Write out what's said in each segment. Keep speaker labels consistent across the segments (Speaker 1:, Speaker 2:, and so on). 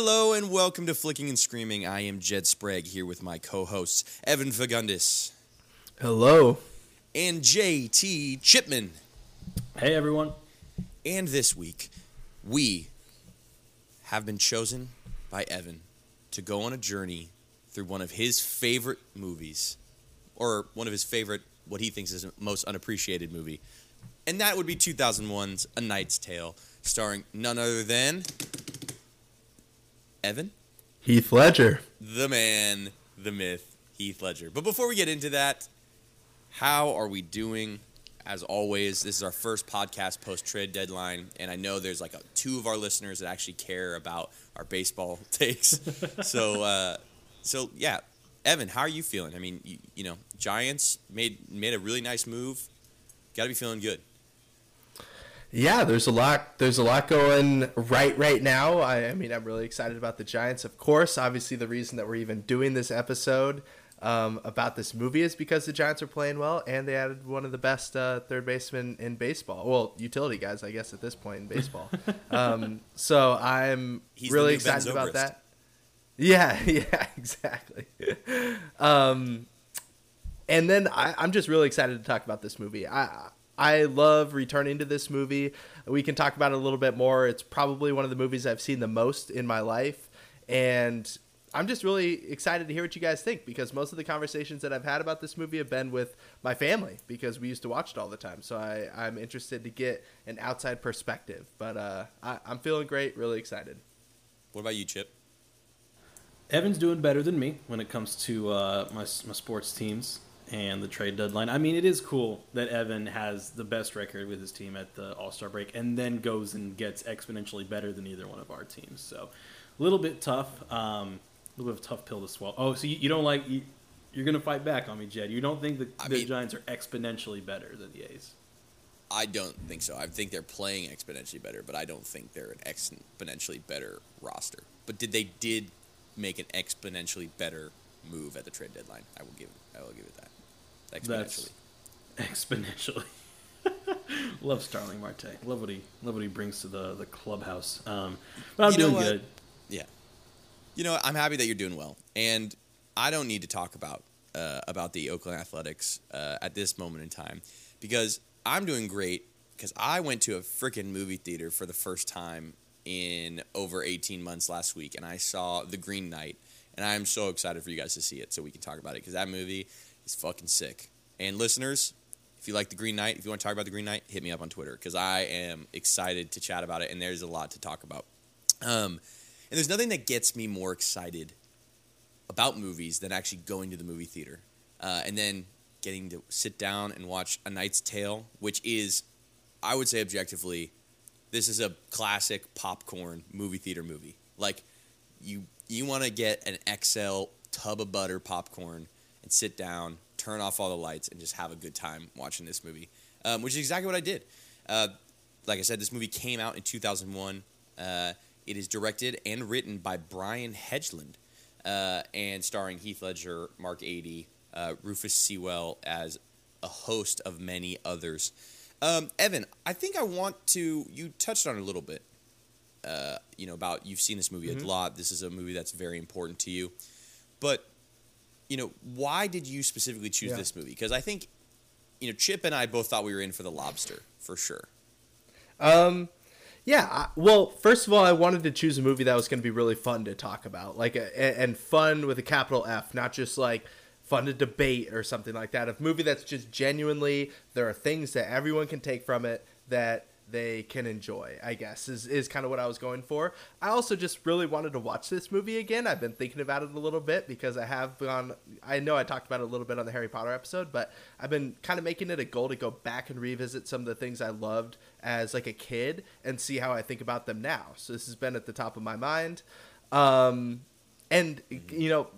Speaker 1: Hello and welcome to Flicking and Screaming. I am Jed Sprague here with my co-hosts Evan Fagundis
Speaker 2: Hello.
Speaker 1: and JT Chipman.
Speaker 3: Hey everyone.
Speaker 1: And this week, we have been chosen by Evan to go on a journey through one of his favorite movies, or one of his favorite, what he thinks is the most unappreciated movie. And that would be 2001's A Knight's Tale, starring none other than Evan,
Speaker 2: Heath Ledger.
Speaker 1: the man, the myth, Heath Ledger. But before we get into that, how are we doing? As always, this is our first podcast post trade deadline, and I know there's like a, two of our listeners that actually care about our baseball takes. so, uh, so yeah, Evan, how are you feeling? I mean, you, you know, Giants made made a really nice move. Got to be feeling good.
Speaker 2: Yeah, there's a lot. There's a lot going right right now. I, I mean, I'm really excited about the Giants. Of course, obviously, the reason that we're even doing this episode um, about this movie is because the Giants are playing well, and they added one of the best uh, third basemen in baseball. Well, utility guys, I guess, at this point in baseball. um, so I'm
Speaker 1: He's
Speaker 2: really excited about that. Yeah, yeah, exactly. um, and then I, I'm just really excited to talk about this movie. I I love returning to this movie. We can talk about it a little bit more. It's probably one of the movies I've seen the most in my life, and I'm just really excited to hear what you guys think because most of the conversations that I've had about this movie have been with my family because we used to watch it all the time. So I, I'm interested to get an outside perspective. But uh, I, I'm feeling great, really excited.
Speaker 1: What about you, Chip?
Speaker 3: Evan's doing better than me when it comes to uh, my my sports teams and the trade deadline. I mean, it is cool that Evan has the best record with his team at the All Star break, and then goes and gets exponentially better than either one of our teams. So, a little bit tough, um, a little bit of a tough pill to swallow. Oh, so you, you don't like you, you're gonna fight back on me, Jed? You don't think the, the
Speaker 1: mean-
Speaker 3: Giants are exponentially better than the A's?
Speaker 1: I don't think so. I think they're playing exponentially better, but I don't think they're an exponentially better roster. But did they did make an exponentially better move at the trade deadline? I will give I will give it that. Exponentially.
Speaker 3: That's exponentially. love Starling Marte. Love what he love what he brings to the the clubhouse. Um, but I'm
Speaker 1: You
Speaker 3: doing good.
Speaker 1: Yeah. You know. I'm happy that you're doing well, and I don't need to talk about uh, about the Oakland Athletics uh, at this moment in time because I'm doing great because I went to a freaking movie theater for the first time in over 18 months last week, and I saw The Green Knight, and I am so excited for you guys to see it so we can talk about it because that movie is fucking sick. And listeners, if you like The Green Knight, if you want to talk about The Green Knight, hit me up on Twitter because I am excited to chat about it, and there's a lot to talk about. Um, and there's nothing that gets me more excited about movies than actually going to the movie theater uh, and then getting to sit down and watch A Knight's Tale, which is, I would say objectively, this is a classic popcorn movie theater movie. Like, you you want to get an XL tub of butter popcorn and sit down, turn off all the lights, and just have a good time watching this movie, um, which is exactly what I did. Uh, like I said, this movie came out in 2001. Uh, it is directed and written by Brian Helgeland uh, and starring Heath Ledger, Mark Addy, uh, Rufus Sewell as a host of many others. Um, Evan, I think I want to. You touched on it a little bit. Uh, you know about you've seen this movie a lot. This is a movie that's very important to you. But you know, why did you specifically choose
Speaker 2: Yeah.
Speaker 1: this movie? Because I think you know Chip and I both thought we were in for the lobster for sure.
Speaker 2: Um, yeah. I, well, first of all, I wanted to choose a movie that was going to be really fun to talk about, like, a, and fun with a capital F, not just like fun to debate or something like that. A movie that's just genuinely there are things that everyone can take from it that they can enjoy. I guess is is kind of what I was going for. I also just really wanted to watch this movie again. I've been thinking about it a little bit because I have gone. I know I talked about it a little bit on the Harry Potter episode, but I've been kind of making it a goal to go back and revisit some of the things I loved as like a kid and see how I think about them now. So this has been at the top of my mind. Um, and you know,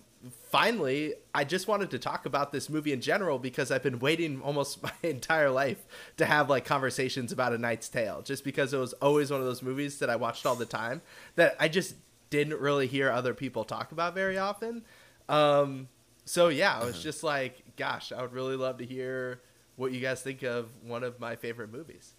Speaker 2: finally, I just wanted to talk about this movie in general because I've been waiting almost my entire life to have like conversations about A Knight's Tale, just because it was always one of those movies that I watched all the time that I just didn't really hear other people talk about very often. Um, so yeah, I was just like, gosh, I would really love to hear what you guys think of one of my favorite movies.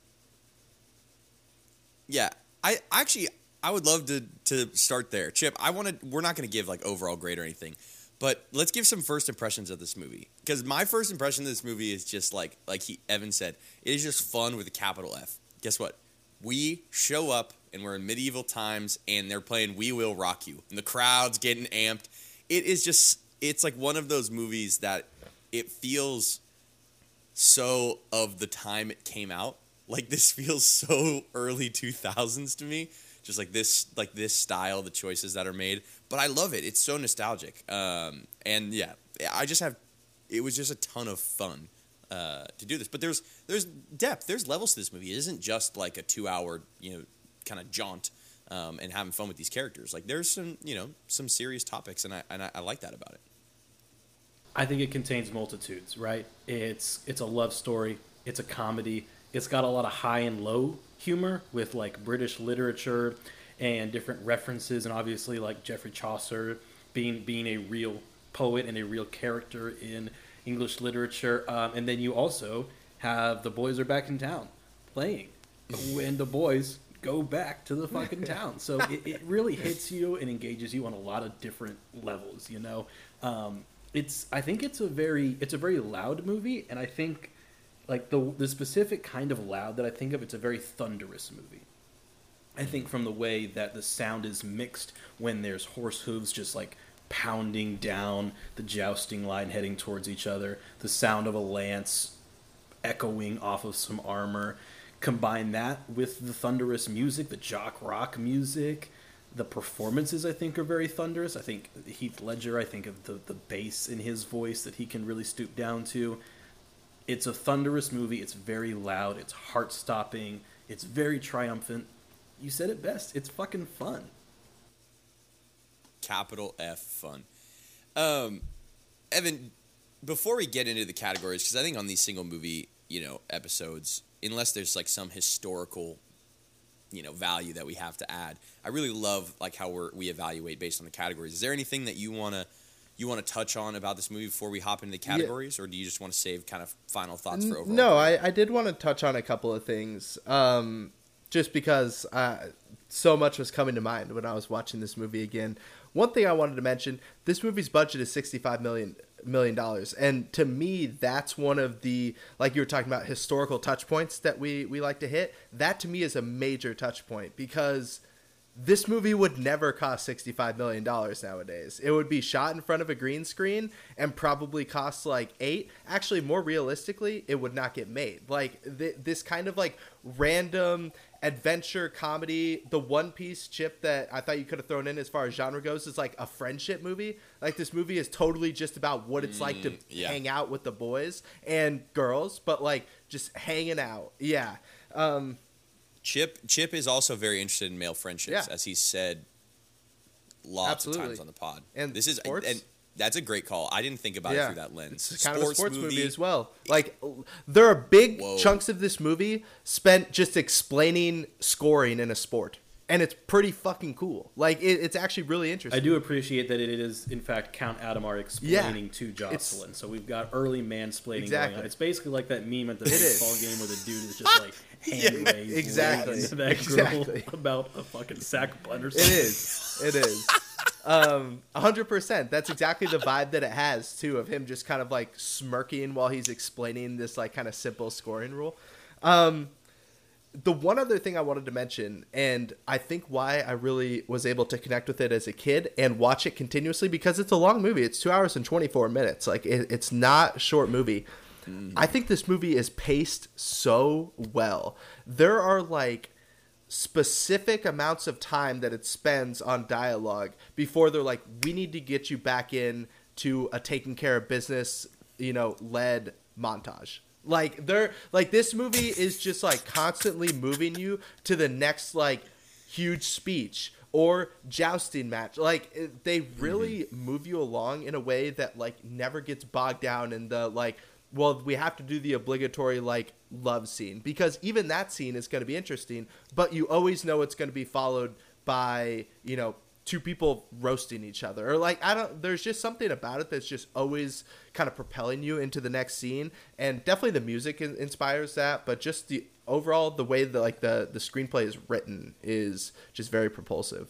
Speaker 1: Yeah, I actually I would love to to start there. Chip, I want to. We're not going to give like overall grade or anything, but let's give some first impressions of this movie because my first impression of this movie is just like like he Evan said, it is just fun with a capital F. Guess what? We show up and we're in medieval times and they're playing "We Will Rock You" and the crowd's getting amped. It is just it's like one of those movies that it feels so of the time it came out. Like this feels so early 2000s to me. Just like this like this style, the choices that are made. But I love it. It's so nostalgic. Um, and yeah, I just have it was just a ton of fun uh, to do this. But there's there's depth, there's levels to this movie. It isn't just like a 2-hour, you know, kind of jaunt um, and having fun with these characters. Like there's some, you know, some serious topics and I and I, I like that about it.
Speaker 3: I think it contains multitudes, right? It's it's a love story, it's a comedy, it's got a lot of high and low humor with like British literature and different references, and obviously like Geoffrey Chaucer being being a real poet and a real character in English literature, um, and then you also have the boys are back in town playing, when the boys go back to the fucking town. So it, it really hits you and engages you on a lot of different levels, you know. Um, it's I think it's a very it's a very loud movie, and I think like the the specific kind of loud that I think of, it's a very thunderous movie. I think from the way that the sound is mixed when there's horse hooves just like pounding down the jousting line heading towards each other, the sound of a lance echoing off of some armor. Combine that with the thunderous music, the jock rock music, the performances I think are very thunderous. I think Heath Ledger, I think of the the bass in his voice that he can really stoop down to. It's a thunderous movie. It's very loud. It's heart stopping. It's very triumphant. You said it best. It's fucking fun.
Speaker 1: Capital F fun. Um, Evan, before we get into the categories, because I think on these single movie, you know, episodes, unless there's like some historical you know value that we have to add. I really love like how we're, we evaluate based on the categories. Is there anything that you wanna you want to touch on about this movie before we hop into the categories, yeah. or do you just want to save kind of final thoughts for overall?
Speaker 2: No, I, I did want to touch on a couple of things, um, just because uh, so much was coming to mind when I was watching this movie again. One thing I wanted to mention: this movie's budget is sixty-five million million dollars and to me that's one of the like you were talking about historical touch points that we we like to hit that to me is a major touch point because this movie would never cost $65 million nowadays. It would be shot in front of a green screen and probably cost like eight. Actually, more realistically, it would not get made. Like, th- this kind of like random adventure comedy. The One Piece chip that I thought you could have thrown in as far as genre goes is like a friendship movie. Like this movie is totally just about what it's mm, like to mm, yeah. hang out with the boys and girls, but like just hanging out. Yeah. Um,
Speaker 1: Chip Chip is also very interested in male friendships, yeah. as he said lots Absolutely. of times on the pod.
Speaker 2: And
Speaker 1: this
Speaker 2: is sports?
Speaker 1: and that's a great call. I didn't think about yeah. it through that lens.
Speaker 2: It's kind sports of a sports movie, movie as well. Like there are big Whoa. chunks of this movie spent just explaining scoring in a sport. And it's pretty fucking cool. Like it, it's actually really interesting.
Speaker 3: I do appreciate that it is in fact Count Adhemar explaining yeah. to Jocelyn. It's, so we've got early mansplaining exactly. going on. It's basically like that meme at the baseball game where the dude is just like hand yeah,
Speaker 2: exactly
Speaker 3: that
Speaker 2: exactly.
Speaker 3: girl about a fucking sack bun or something.
Speaker 2: It is. It is. um, hundred percent. That's exactly the vibe that it has too, of him just kind of like smirking while he's explaining this like kind of simple scoring rule. Um, the one other thing I wanted to mention, and I think why I really was able to connect with it as a kid and watch it continuously because it's a long movie. It's two hours and twenty four minutes. Like it, it's not a short movie. Mm. I think this movie is paced so well. There are like specific amounts of time that it spends on dialogue before they're like, we need to get you back in to a taking care of business, you know, led montage. Like they're like this movie is just like constantly moving you to the next like huge speech or jousting match. Like they really mm-hmm. move you along in a way that like never gets bogged down in the like well, we have to do the obligatory like love scene because even that scene is going to be interesting, but you always know it's going to be followed by, you know, two people roasting each other or like I don't there's just something about it that's just always kind of propelling you into the next scene and definitely the music in- inspires that, but just the overall the way that like the the screenplay is written is just very propulsive.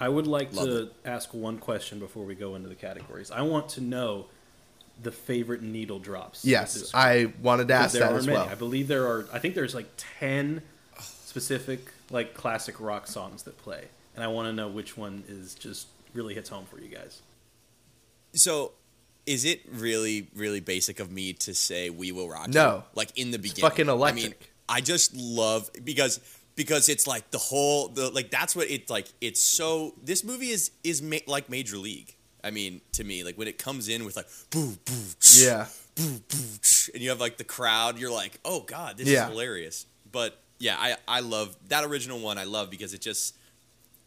Speaker 3: I would like
Speaker 1: Love
Speaker 3: to
Speaker 1: it.
Speaker 3: ask one question before we go into the categories. I want to know the favorite needle drops.
Speaker 2: Yes. I wanted to ask
Speaker 3: there
Speaker 2: that
Speaker 3: are
Speaker 2: as
Speaker 3: many.
Speaker 2: well.
Speaker 3: I believe there are. I think there's like ten specific like classic rock songs that play, and I want to know which one is just really hits home for you guys.
Speaker 1: So, is it really, really basic of me to say "We Will Rock"? You"?
Speaker 2: No.
Speaker 1: like in the beginning,
Speaker 2: fucking electric.
Speaker 1: I mean. I just love because because it's like the whole the like that's what it's like. It's so this movie is is ma- like Major League. I mean, to me, like when it comes in with like boo boo,
Speaker 2: Yeah.
Speaker 1: boo boo, and you have like the crowd, you're like, oh god, this
Speaker 2: Yeah.
Speaker 1: is hilarious. But yeah, I I love that original one. I love because it just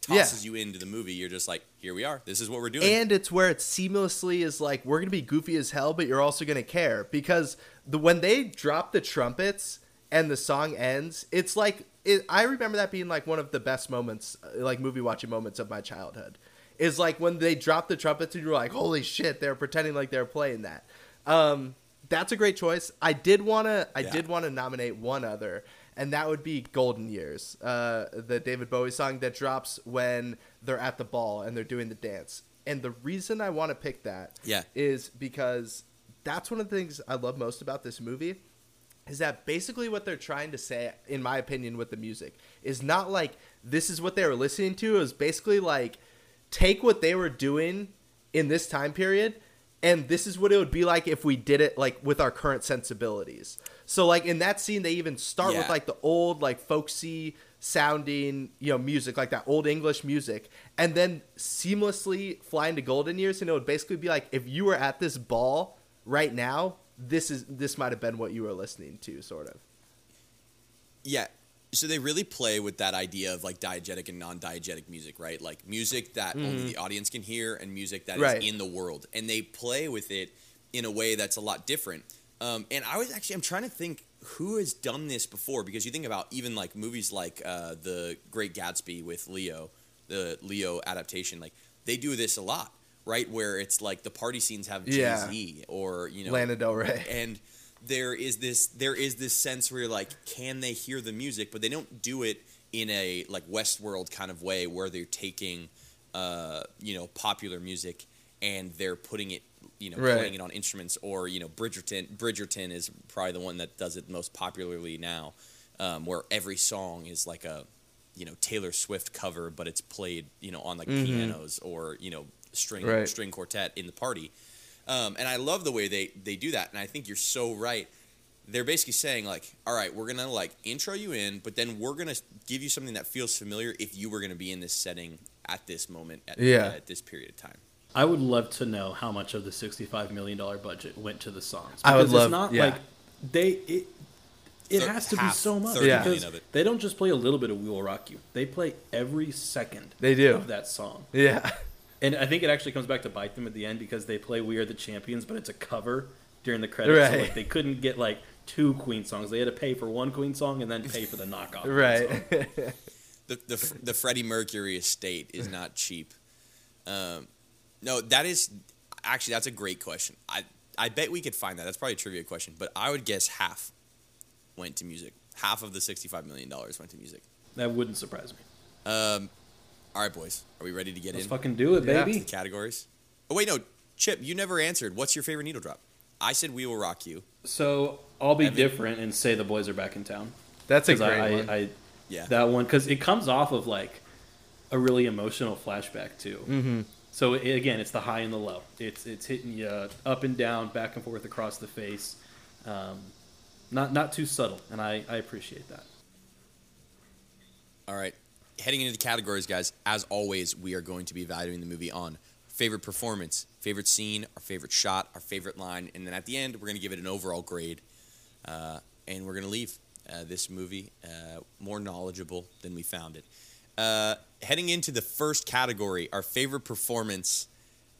Speaker 2: Yeah.
Speaker 1: tosses you into the movie. You're just like, here we are. This is what we're doing.
Speaker 2: and it's where it seamlessly is like we're gonna be goofy as hell, but you're also gonna care because the when they drop the trumpets and the song ends, it's like it, I remember that being like one of the best moments, like movie watching moments of my childhood. Is like when they drop the trumpets and you're like, holy shit, they're pretending like they're playing that. Um, that's a great choice. I did wanna, I
Speaker 1: Yeah.
Speaker 2: did want to nominate one other, and that would be "Golden Years," uh, the David Bowie song that drops when they're at the ball and they're doing the dance. And the reason I want to pick that
Speaker 1: Yeah.
Speaker 2: is because that's one of the things I love most about this movie is that basically what they're trying to say, in my opinion, with the music is not like this is what they were listening to. It was basically like take what they were doing in this time period and this is what it would be like if we did it like with our current sensibilities. So like in that scene they even start with like the old like folksy sounding, you know, music like that old English music and then seamlessly fly into golden years and it would basically be like if you were at this ball right now, this is this might have been what you were listening to sort of.
Speaker 1: Yeah. So they really play with that idea of like diegetic and non-diegetic music, right? Like music that only the audience can hear and music that is
Speaker 2: Right.
Speaker 1: in the world, and they play with it in a way that's a lot different. Um, and I was actually I'm trying to think who has done this before because you think about even like movies like uh, the Great Gatsby with Leo, the Leo adaptation, like they do this a lot, right? Where it's like the party scenes have Jay
Speaker 2: Yeah.
Speaker 1: Z or you know
Speaker 2: Lana Del Rey.
Speaker 1: and there is this there is this sense where you're like can they hear the music but they don't do it in a like westworld kind of way where they're taking uh you know popular music and they're putting it you know
Speaker 2: Right.
Speaker 1: playing it on instruments or you know bridgerton bridgerton is probably the one that does it most popularly now um, where every song is like a you know taylor swift cover but it's played you know on like pianos or you know string
Speaker 2: Right.
Speaker 1: string quartet in the party um, and I love the way they they do that. And I think you're so right. They're basically saying like, all right, we're gonna like intro you in, but then we're gonna give you something that feels familiar if you were gonna be in this setting at this moment at,
Speaker 2: Yeah.
Speaker 1: at this period of time.
Speaker 3: I would love to know how much of the sixty-five million dollar budget went to the songs.
Speaker 2: I would
Speaker 3: Because
Speaker 2: love-
Speaker 3: It's not
Speaker 2: yeah.
Speaker 3: like they. It, it
Speaker 1: Thir-
Speaker 3: has to be so much
Speaker 2: Yeah.
Speaker 3: because
Speaker 1: million of it.
Speaker 3: they don't just play a little bit of "We Will Rock You." They play every second.
Speaker 2: They do.
Speaker 3: of that song,
Speaker 2: Yeah.
Speaker 3: and I think it actually comes back to bite them at the end because they play "We Are the Champions," but it's a cover during the credits. So
Speaker 2: Right.
Speaker 3: like they couldn't get like two Queen songs. They had to pay for one Queen song and then pay for the knockoff. Queen
Speaker 2: Right.
Speaker 3: song.
Speaker 1: The the the Freddie Mercury estate is not cheap. Um, no, that is actually that's a great question. I I bet we could find that. That's probably a trivia question, but I would guess half went to music. Half of the sixty-five million dollars went to music.
Speaker 3: That wouldn't surprise me.
Speaker 1: Um, all right, boys, are we ready to get in?
Speaker 3: Let's fucking do it,
Speaker 2: Yeah.
Speaker 3: baby.
Speaker 1: the categories. Oh wait, no, Chip, you never answered. What's your favorite needle drop? I said "We Will Rock You."
Speaker 3: So I'll be
Speaker 1: Evan?
Speaker 3: different and say the boys are back in town.
Speaker 2: That's a
Speaker 3: 'Cause
Speaker 2: great
Speaker 3: I,
Speaker 2: one.
Speaker 3: I, I
Speaker 1: Yeah,
Speaker 3: that one because it comes off of like a really emotional flashback too. Mm-hmm. So it, again, it's the high and the low. It's it's hitting you up and down, back and forth across the face. Um, not not too subtle, and I, I appreciate that.
Speaker 1: All right. Heading into the categories, guys, as always, we are going to be evaluating the movie on favorite performance, favorite scene, our favorite shot, our favorite line, and then at the end, we're going to give it an overall grade. Uh, and we're going to leave uh, this movie uh, more knowledgeable than we found it. Uh, heading into the first category, our favorite performance.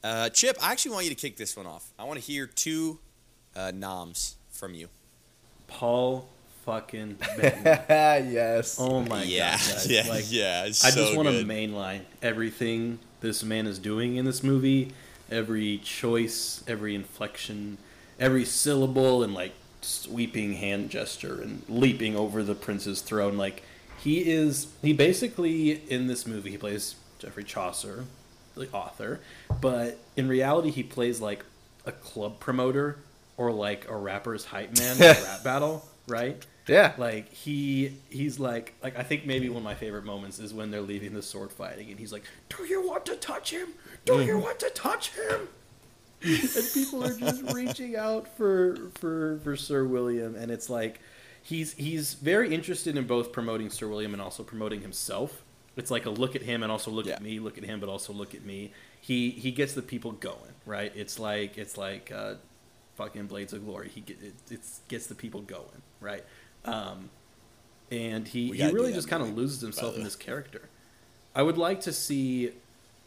Speaker 1: Uh, Chip, I actually want you to kick this one off. I want to hear two uh, noms from you.
Speaker 3: Paul fucking Bettany.
Speaker 2: yes.
Speaker 3: oh my
Speaker 1: yeah,
Speaker 3: god, guys.
Speaker 1: yeah,
Speaker 3: like,
Speaker 1: yeah. It's
Speaker 3: I
Speaker 1: so
Speaker 3: just want to mainline everything this man is doing in this movie. Every choice, every inflection, every syllable, and like sweeping hand gesture and leaping over the prince's throne. Like he is, he basically in this movie he plays Geoffrey Chaucer, the author, but in reality he plays like a club promoter or like a rapper's hype man in a rap battle, right?
Speaker 2: Yeah.
Speaker 3: Like he he's like like I think maybe one of my favorite moments is when they're leaving the sword fighting and he's like, "Do you want to touch him? Do you want to touch him?" and people are just reaching out for for for Sir William and it's like he's he's very interested in both promoting Sir William and also promoting himself. It's like a look at him and also look
Speaker 1: Yeah.
Speaker 3: at me, look at him but also look at me. He he gets the people going, right? It's like it's like uh fucking Blades of Glory. He get, it it's, gets the people going, right? Um, and he,
Speaker 1: We
Speaker 3: he really just kind of loses himself in this character. I would like to see,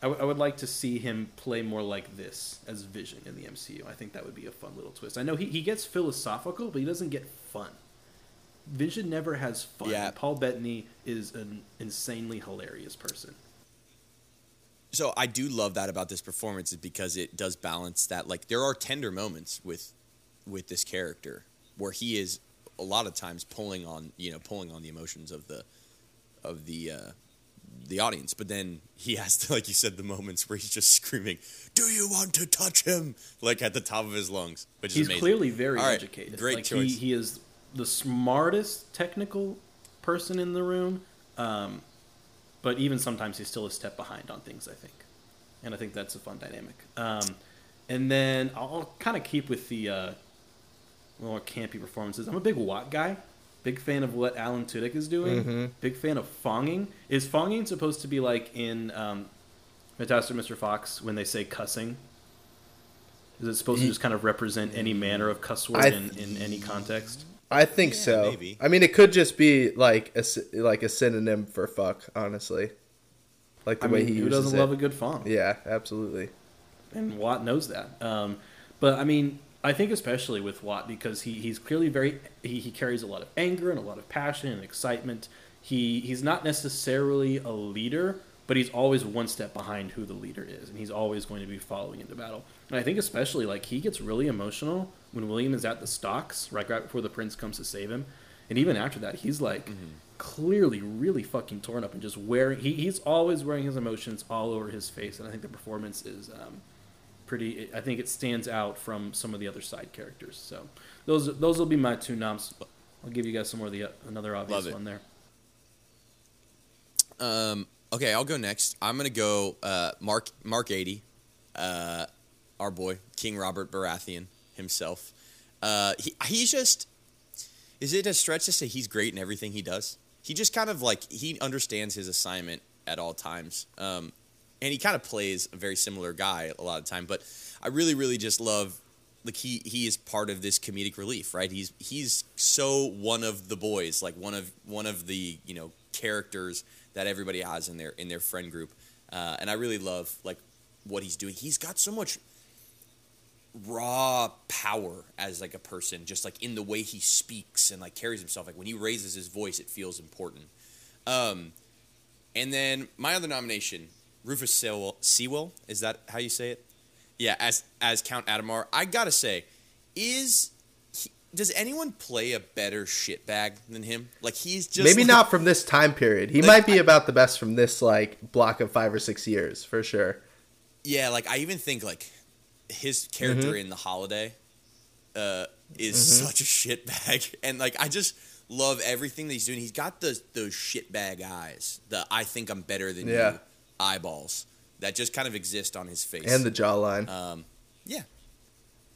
Speaker 3: I would- I would like to see him play more like this as Vision in the MCU. I think that would be a fun little twist. I know he, he gets philosophical, but he doesn't get fun. Vision never has fun.
Speaker 1: Yeah.
Speaker 3: Paul Bettany is an insanely hilarious person.
Speaker 1: so I do love that about this performance is because it does balance that like there are tender moments with with this character where he is a lot of times pulling on you know pulling on the emotions of the of the uh the audience but then he has to like you said the moments where he's just screaming do you want to touch him like at the top of his lungs which is
Speaker 3: He's
Speaker 1: amazing.
Speaker 3: clearly very
Speaker 1: right,
Speaker 3: educated.
Speaker 1: great
Speaker 3: like
Speaker 1: choice
Speaker 3: He, he is the smartest technical person in the room, um, but even sometimes he's still a step behind on things. I think, and I think that's a fun dynamic. Um, and then I'll, I'll kind of keep with the uh, more campy performances. I'm a big Wat guy. Big fan of what Alan Tudyk is doing.
Speaker 2: Mm-hmm.
Speaker 3: Big fan of fonging. Is fonging supposed to be like in um, Fantastic Mr. Fox when they say cussing? Is it supposed to just kind of represent any manner of cuss word
Speaker 2: I-
Speaker 3: in, in any context?
Speaker 2: I think
Speaker 1: Yeah,
Speaker 2: so.
Speaker 1: maybe.
Speaker 2: I mean, it could just be like a like a synonym for fuck. Honestly, like the
Speaker 3: I
Speaker 2: way
Speaker 3: mean,
Speaker 2: he
Speaker 3: who doesn't
Speaker 2: it.
Speaker 3: love a good fong?
Speaker 2: Yeah, absolutely.
Speaker 3: and Wat knows that. Um, but I mean, I think especially with Wat because he, he's clearly very he, he carries a lot of anger and a lot of passion and excitement. He he's not necessarily a leader, but he's always one step behind who the leader is, and he's always going to be following into battle. And I think especially like he gets really emotional when William is at the stocks, right right before the prince comes to save him, and even after that, he's like. Clearly, really fucking torn up and just wearing. He, he's always wearing his emotions all over his face, and I think the performance is um, pretty. I think it stands out from some of the other side characters. So those those will be my two noms. I'll give you guys some more of the another obvious one there.
Speaker 1: Um, okay, I'll go next. I'm gonna go uh, Mark Mark Addy, uh, our boy King Robert Baratheon himself. Uh, he he's just. Is it a stretch to say he's great in everything he does? He just kind of like he understands his assignment at all times, um, and he kind of plays a very similar guy a lot of the time. But I really, really just love like he he is part of this comedic relief, right? He's he's so one of the boys, like one of one of the you know characters that everybody has in their in their friend group, uh, and I really love like what he's doing. He's got so much raw power as like a person just like in the way he speaks and like carries himself like when he raises his voice it feels important um and then my other nomination rufus sewell, sewell is that how you say it yeah as as count adhemar i gotta say is he, does anyone play a better shitbag than him like he's just
Speaker 2: Maybe
Speaker 1: like-
Speaker 2: not from this time period. He
Speaker 1: Like,
Speaker 2: might be
Speaker 1: I-
Speaker 2: about the best from this like block of five or six years for sure.
Speaker 1: Yeah, like I even think like his character
Speaker 2: Mm-hmm.
Speaker 1: in the holiday uh, is such a shitbag, and like I just love everything that he's doing. He's got the those shitbag eyes, the I think I'm better than
Speaker 2: Yeah.
Speaker 1: you eyeballs that just kind of exist on his face.
Speaker 2: And the jawline.
Speaker 1: um, yeah,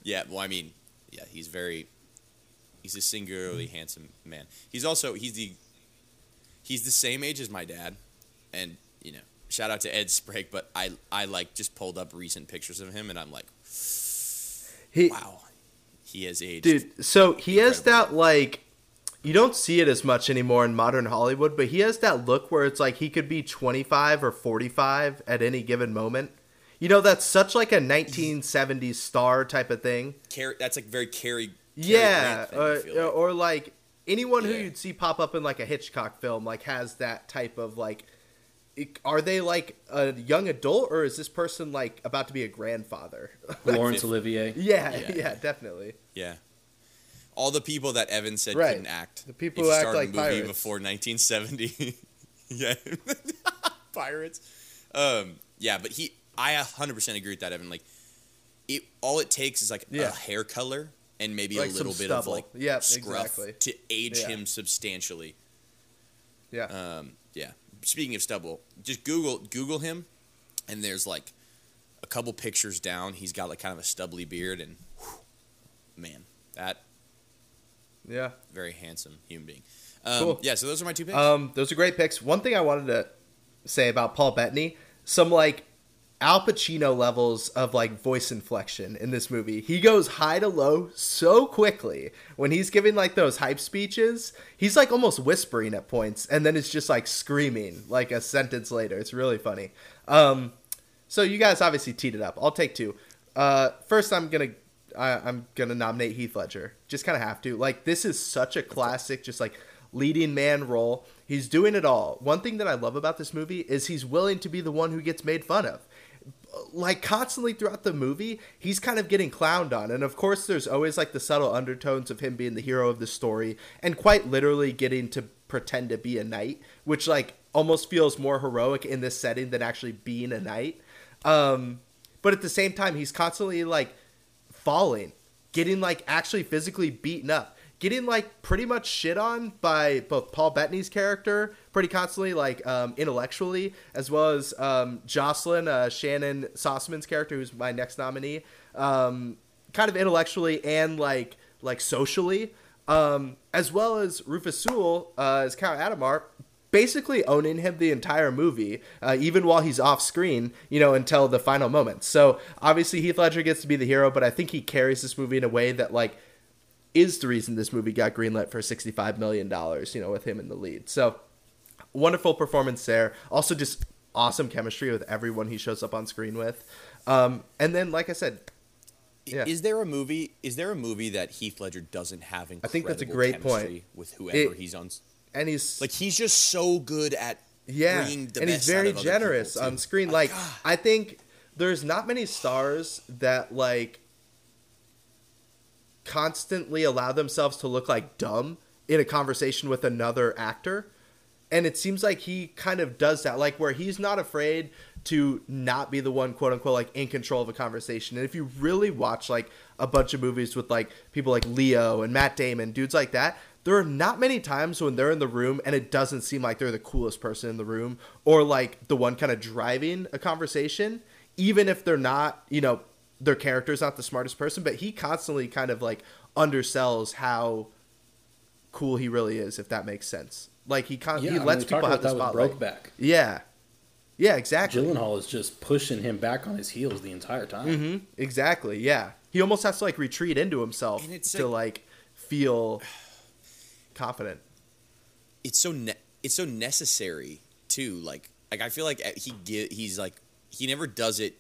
Speaker 1: yeah. Well, I mean, yeah, he's very he's a singularly handsome man. He's also he's the he's the same age as my dad, and you know, shout out to Ed Sprague. But I I like just pulled up recent pictures of him, and I'm like,
Speaker 2: he,
Speaker 1: wow, he has aged.
Speaker 2: dude. So he has that like. You don't see it as much anymore in modern Hollywood, but he has that look where it's like he could be 25 or 45 at any given moment. You know, that's such like a 1970s star type of thing.
Speaker 1: Car- that's like very Cary. Cary
Speaker 2: Yeah,
Speaker 1: Grant thing, I
Speaker 2: uh,
Speaker 1: or, like.
Speaker 2: or like anyone who you'd see pop up in like a Hitchcock film, like has that type of like. Are they like a young adult, or is this person like about to be a grandfather?
Speaker 3: Laurence
Speaker 1: Fifth.
Speaker 3: Olivier.
Speaker 2: yeah,
Speaker 1: Yeah.
Speaker 2: yeah, definitely.
Speaker 1: yeah. All the people that Evan said
Speaker 2: Right.
Speaker 1: couldn't act.
Speaker 2: The people who act like pirates.
Speaker 1: before 1970. yeah, pirates. Um, yeah, but he, I 100% agree with that, Evan. Like, it all it takes is like
Speaker 2: Yeah.
Speaker 1: a hair color and maybe
Speaker 2: Like
Speaker 1: a little bit of like
Speaker 2: Yep,
Speaker 1: scruff
Speaker 2: exactly.
Speaker 1: to age
Speaker 2: Yeah.
Speaker 1: him substantially.
Speaker 2: Yeah.
Speaker 1: Um, yeah. Speaking of stubble, just Google Google him, and there's like a couple pictures down. He's got like kind of a stubbly beard, and whew, man, that
Speaker 2: yeah.
Speaker 1: very handsome human being. Um,
Speaker 2: Cool.
Speaker 1: Yeah. So those are my two picks.
Speaker 2: Um, those are great picks. One thing I wanted to say about Paul Bettany, some like Al Pacino levels of like voice inflection in this movie. He goes high to low so quickly when he's giving like those hype speeches. He's like almost whispering at points, and then it's just like screaming like a sentence later. It's really funny. Um, so you guys obviously teed it up. I'll take two. Uh, first, I'm gonna I, I'm gonna nominate Heath Ledger. Just kind of have to. Like this is such a classic, just like leading man role. He's doing it all. One thing that I love about this movie is he's willing to be the one who gets made fun of. Like constantly throughout the movie, he's kind of getting clowned on, and of course, there's always like the subtle undertones of him being the hero of the story, and quite literally getting to pretend to be a knight, which like almost feels more heroic in this setting than actually being a knight. Um, but at the same time, he's constantly like falling, getting like actually physically beaten up, getting like pretty much shit on by both Paul Bettany's character pretty constantly, like um, intellectually, as well as um, Jocelyn, uh, Shannyn Sossamon's character, who's my next nominee, um, kind of intellectually and like like socially, um, as well as Rufus Sewell uh, as Count Adhemar, basically owning him the entire movie, uh, even while he's off screen, you know, until the final moments. So obviously Heath Ledger gets to be the hero, but I think he carries this movie in a way that like is the reason this movie got greenlit for sixty-five million dollars. You know, with him in the lead. So wonderful performance there. Also, just awesome chemistry with everyone he shows up on screen with. Um, and then, like I said, yeah.
Speaker 1: Is there a movie? Is there a movie that Heath Ledger doesn't have incredible
Speaker 2: I think that's a great point.
Speaker 1: with whoever
Speaker 2: It-
Speaker 1: he's on?
Speaker 2: And he's
Speaker 1: Like he's just so good at
Speaker 2: Yeah, and he's very generous on screen. Like. I think there's not many stars that like constantly allow themselves to look like dumb in a conversation with another actor. And it seems like he kind of does that, like where he's not afraid to not be the one, quote unquote, like in control of a conversation. And if you really watch like a bunch of movies with like people like Leo and Matt Damon, dudes like that, there are not many times when they're in the room and it doesn't seem like they're the coolest person in the room or like the one kind of driving a conversation, even if they're not, you know, their character's not the smartest person, but he constantly kind of like undersells how cool he really is, if that makes sense. Like he con-
Speaker 3: Yeah,
Speaker 2: he
Speaker 3: I mean,
Speaker 2: lets
Speaker 3: we
Speaker 2: people have the
Speaker 3: that with
Speaker 2: spotlight.
Speaker 3: Brokeback.
Speaker 2: Yeah, yeah, exactly.
Speaker 3: Gyllenhaal is just pushing him back on his heels the entire time.
Speaker 2: hmm Exactly. Yeah, he almost has to like retreat into himself
Speaker 1: And it's
Speaker 2: to like feel confident.
Speaker 1: it's so ne- it's so necessary too. Like like I feel like uh, he get he's like he never does it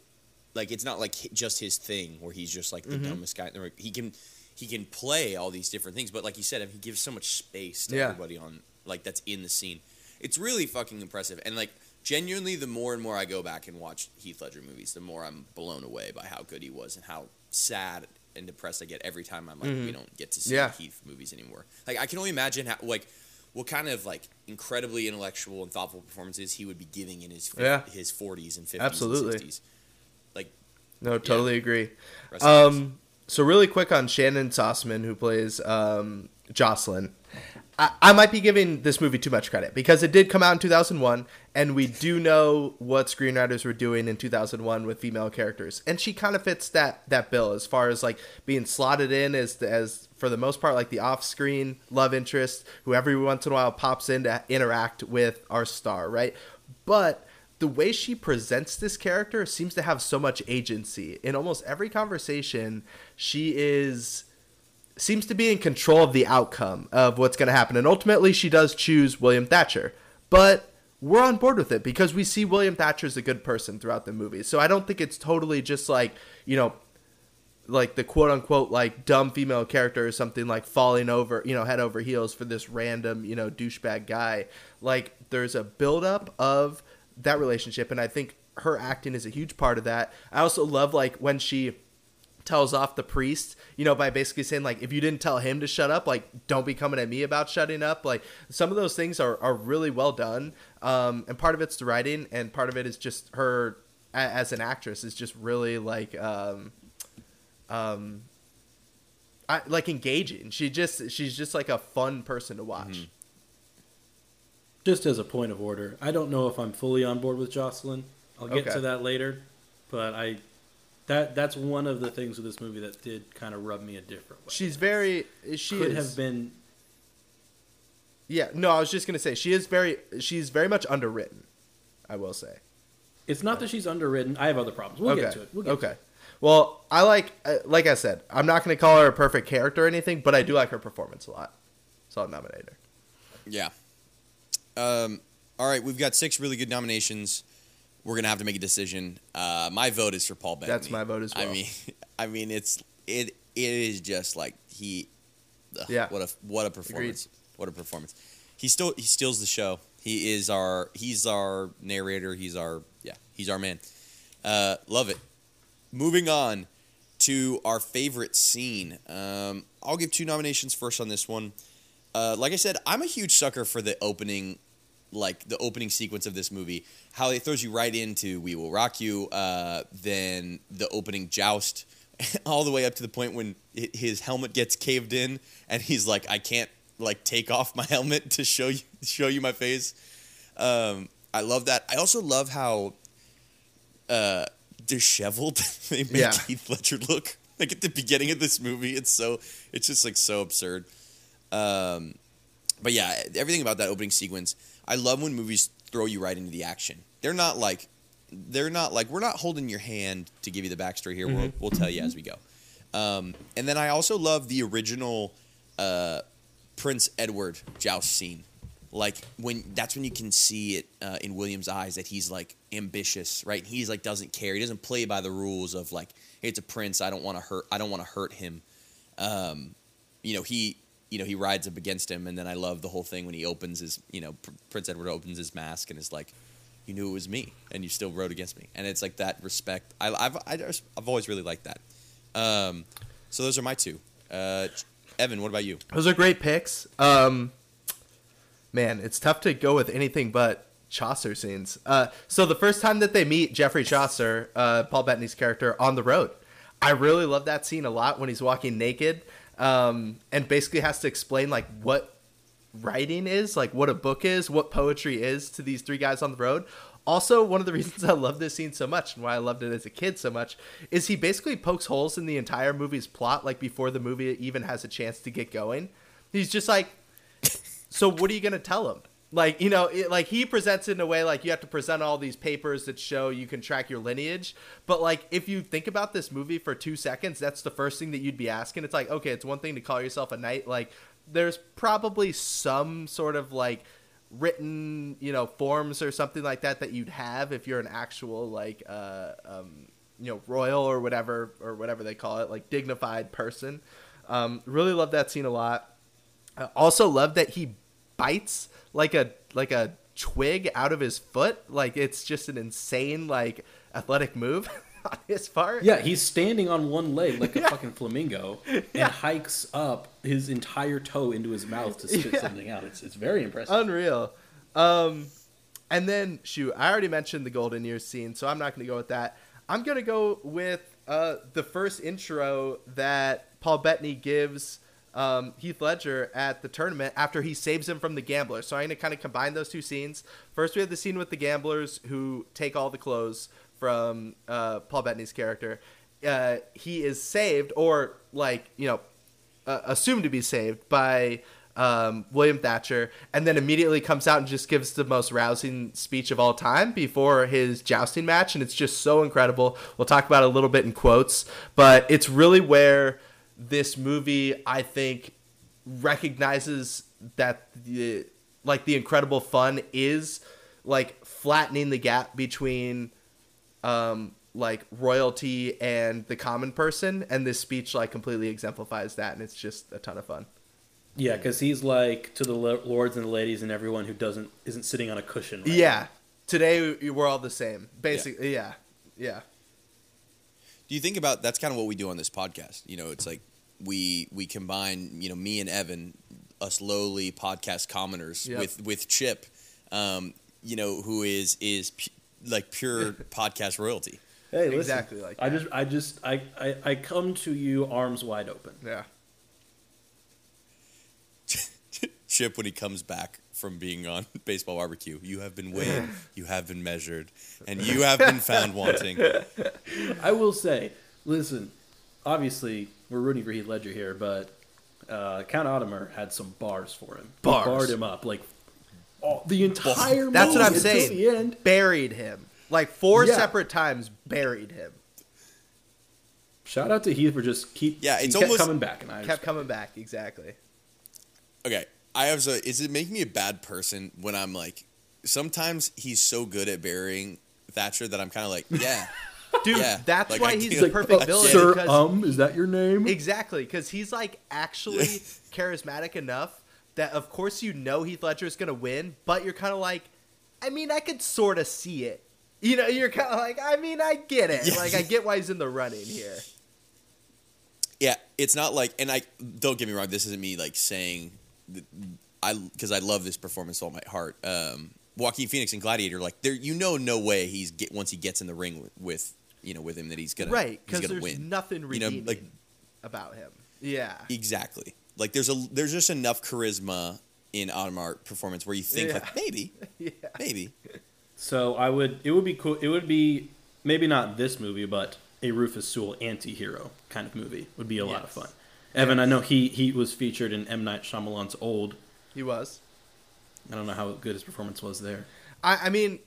Speaker 1: like it's not like just his thing where he's just like the
Speaker 2: Mm-hmm.
Speaker 1: dumbest guy. in the room. He can he can play all these different things, but like you said, he gives so much space to
Speaker 2: Yeah.
Speaker 1: everybody on like that's in the scene. It's really fucking impressive, and like genuinely, the more and more I go back and watch Heath Ledger movies, the more I'm blown away by how good he was and how sad and depressed I get every time I'm like we don't get to see
Speaker 2: Mm-hmm. Yeah.
Speaker 1: Heath movies anymore. Like I can only imagine how like what kind of like incredibly intellectual and thoughtful performances he would be giving in his
Speaker 2: Yeah.
Speaker 1: his 40s and 50s
Speaker 2: Absolutely.
Speaker 1: and 60s. Like
Speaker 2: No, totally agree.
Speaker 1: in peace.
Speaker 2: Um, so really quick on Shannyn Sossamon, who plays um, Jocelyn. I, I might be giving this movie too much credit because it did come out in 2001, and we do know what screenwriters were doing in 2001 with female characters, and she kind of fits that that bill as far as like being slotted in as as for the most part like the off-screen love interest who every once in a while pops in to interact with our star, right? But the way she presents this character seems to have so much agency. In almost every conversation, she is seems to be in control of the outcome of what's going to happen. And ultimately, she does choose William Thatcher. But we're on board with it because we see William Thatcher as a good person throughout the movie. So I don't think it's totally just like, you know, like the quote unquote like dumb female character or something like falling over, you know, head over heels for this random, you know, douchebag guy. Like there's a buildup of that relationship, and I think her acting is a huge part of that. I also love like when she tells off the priest, you know, by basically saying like, if you didn't tell him to shut up, like, don't be coming at me about shutting up. Like, some of those things are are really well done. Um, and part of it's the writing, and part of it is just her a- as an actress is just really like, um, um, I, like engaging. She just she's just like a fun person to watch.
Speaker 3: Just as a point of order, I don't know if I'm fully on board with Jocelyn. I'll get
Speaker 2: Okay.
Speaker 3: to that later, but I that that's one of the things with this movie that did kind of rub me a different way.
Speaker 2: She's very she
Speaker 3: could
Speaker 2: is.
Speaker 3: have been
Speaker 2: Yeah, no, I was just gonna say she is very she's very much underwritten. I will say.
Speaker 3: It's not that she's underwritten. I have other problems. We'll
Speaker 2: okay.
Speaker 3: get to it. We'll get
Speaker 2: okay.
Speaker 3: To it.
Speaker 2: Well, I like uh, like I said, I'm not gonna call her a perfect character or anything, but I do like her performance a lot, so I'll nominate her.
Speaker 1: Yeah. Um, all right, we've got six really good nominations. We're gonna have to make a decision. Uh, my vote is for Paul Bettany.
Speaker 2: That's my vote as well.
Speaker 1: I mean, I mean, it's it it is just like he. ugh,
Speaker 2: Yeah.
Speaker 1: What a what a performance! What a performance! He still he steals the show. He is our he's our narrator. He's our yeah he's our man. Uh, love it. Moving on to our favorite scene. Um, I'll give two nominations first on this one. Uh, like I said, I'm a huge sucker for the opening, like the opening sequence of this movie. How it throws you right into "We Will Rock You," uh, then the opening joust, all the way up to the point when hi- his helmet gets caved in, and he's like, "I can't like take off my helmet to show you show you my face." Um, I love that. I also love how uh, disheveled they make
Speaker 2: Yeah.
Speaker 1: Heath Ledger look. Like at the beginning of this movie, it's so it's just like so absurd. Um, but yeah, everything about that opening sequence, I love when movies throw you right into the action. They're not like they're not like we're not holding your hand to give you the backstory here. We'll, we'll tell you as we go. Um, and then I also love the original uh, Prince Edward joust scene. Like when that's when you can see it uh, in William's eyes that he's like ambitious, right? He's like doesn't care. He doesn't play by the rules of like, hey, it's a prince. I don't want to hurt. I don't want to hurt him. Um, you know he you know he rides up against him, and then I love the whole thing when he opens his you know Pr- Prince Edward opens his mask and is like, you knew it was me, and you still rode against me, and it's like that respect. I, I've I just, I've always really liked that. Um, so those are my two. Uh, Evan, what about you?
Speaker 2: Those are great picks. Um, man, it's tough to go with anything but Chaucer scenes. Uh, so the first time that they meet Geoffrey Chaucer, uh, Paul Bettany's character, on the road, I really love that scene a lot when he's walking naked um, and basically has to explain like what writing is, like what a book is, what poetry is to these three guys on the road. Also, one of the reasons I love this scene so much and why I loved it as a kid so much is he basically pokes holes in the entire movie's plot, like before the movie even has a chance to get going. He's just like, so what are you gonna tell him? Like you know, it, like he presents it in a way like you have to present all these papers that show you can track your lineage. But like if you think about this movie for two seconds, that's the first thing that you'd be asking. It's like okay, it's one thing to call yourself a knight. Like there's probably some sort of like written you know forms or something like that that you'd have if you're an actual like uh um you know royal or whatever or whatever they call it like dignified person. Um really love that scene a lot. I also love that he bites like a like a twig out of his foot. Like it's just an insane like athletic move on his part.
Speaker 3: Yeah, he's standing on one leg like a
Speaker 2: Yeah.
Speaker 3: fucking flamingo and
Speaker 2: Yeah.
Speaker 3: hikes up his entire toe into his mouth to spit
Speaker 2: Yeah.
Speaker 3: something out. It's, it's very impressive.
Speaker 2: Unreal. Um and then shoot, I already mentioned the golden years scene, so I'm not gonna go with that. I'm gonna go with uh the first intro that Paul Bettany gives um, Heath Ledger at the tournament after he saves him from the gambler. So I'm going to kind of combine those two scenes. First, we have the scene with the gamblers who take all the clothes from uh, Paul Bettany's character. Uh, he is saved, or like you know, uh, assumed to be saved by um, William Thatcher, and then immediately comes out and just gives the most rousing speech of all time before his jousting match, and it's just so incredible. We'll talk about it a little bit in quotes, but it's really where this movie, I think, recognizes that the like the incredible fun is like flattening the gap between um like royalty and the common person and this speech like completely exemplifies that and it's just a ton of fun
Speaker 3: Yeah, because he's like to the lords and the ladies and everyone who doesn't isn't sitting on a cushion. right
Speaker 2: yeah today we- we're all the same basically yeah yeah
Speaker 1: Do you think about that's kind of what we do on this podcast? You know, it's like we we combine, you know, me and Evan, us lowly podcast commoners
Speaker 2: Yep.
Speaker 1: with with Chip, um, you know, who is is pu- like pure podcast royalty.
Speaker 3: Hey, listen,
Speaker 2: Exactly like
Speaker 3: I just, I just, I, I, I come to you arms wide open.
Speaker 2: Yeah.
Speaker 1: Chip when he comes back from being on baseball barbecue, you have been weighed, you have been measured, and you have been found wanting.
Speaker 3: I will say, listen, obviously we're rooting for Heath Ledger here, but uh, Count Adhemar had some bars for him. He barred him up like all, the entire.
Speaker 2: That's what I'm saying.
Speaker 3: The end.
Speaker 2: Buried him. Like four
Speaker 3: Yeah.
Speaker 2: separate times buried him.
Speaker 3: Shout out to Heath for just keep.
Speaker 1: Yeah,
Speaker 3: he
Speaker 1: it's
Speaker 3: kept
Speaker 1: almost-
Speaker 3: coming back, and I
Speaker 2: Kept coming back, exactly.
Speaker 1: Okay, I have so. Is it making me a bad person when I'm like? Sometimes he's so good at burying Thatcher that I'm kind of like, yeah,
Speaker 2: Dude,
Speaker 1: Yeah,
Speaker 2: that's
Speaker 1: like,
Speaker 2: why
Speaker 1: I
Speaker 2: he's
Speaker 1: feel
Speaker 2: the
Speaker 1: like,
Speaker 2: perfect
Speaker 1: oh,
Speaker 2: villain.
Speaker 3: Sir,
Speaker 2: because
Speaker 3: um, is that your name?
Speaker 2: Exactly, because he's like actually charismatic enough that of course you know Heath Ledger is gonna win, but you're kind of like, I mean, I could sort of see it. You know, you're kind of like, I mean, I get it. Like, I get why he's in the running here.
Speaker 1: yeah. It's not like, and I don't get me wrong. This isn't me like saying, I because I love this performance all my heart. Um, Joaquin Phoenix and Gladiator, like there, you know, no way he's get once he gets in the ring with, with you know with him that he's gonna
Speaker 2: right, because there's
Speaker 1: win.
Speaker 2: nothing
Speaker 1: You know,
Speaker 2: redeeming
Speaker 1: like-
Speaker 2: about him. Yeah,
Speaker 1: Exactly. Like there's a there's just enough charisma in Adhemar's performance where you think
Speaker 2: Yeah.
Speaker 1: like maybe
Speaker 2: yeah,
Speaker 1: maybe
Speaker 3: So I would. It would be cool. It would be maybe not this movie, but a Rufus Sewell anti-hero kind of movie would be a lot of fun. Evan, I know he he was featured in M Night Shyamalan's Old.
Speaker 2: he was.
Speaker 3: I don't know how good his performance was there.
Speaker 2: I, I mean, well,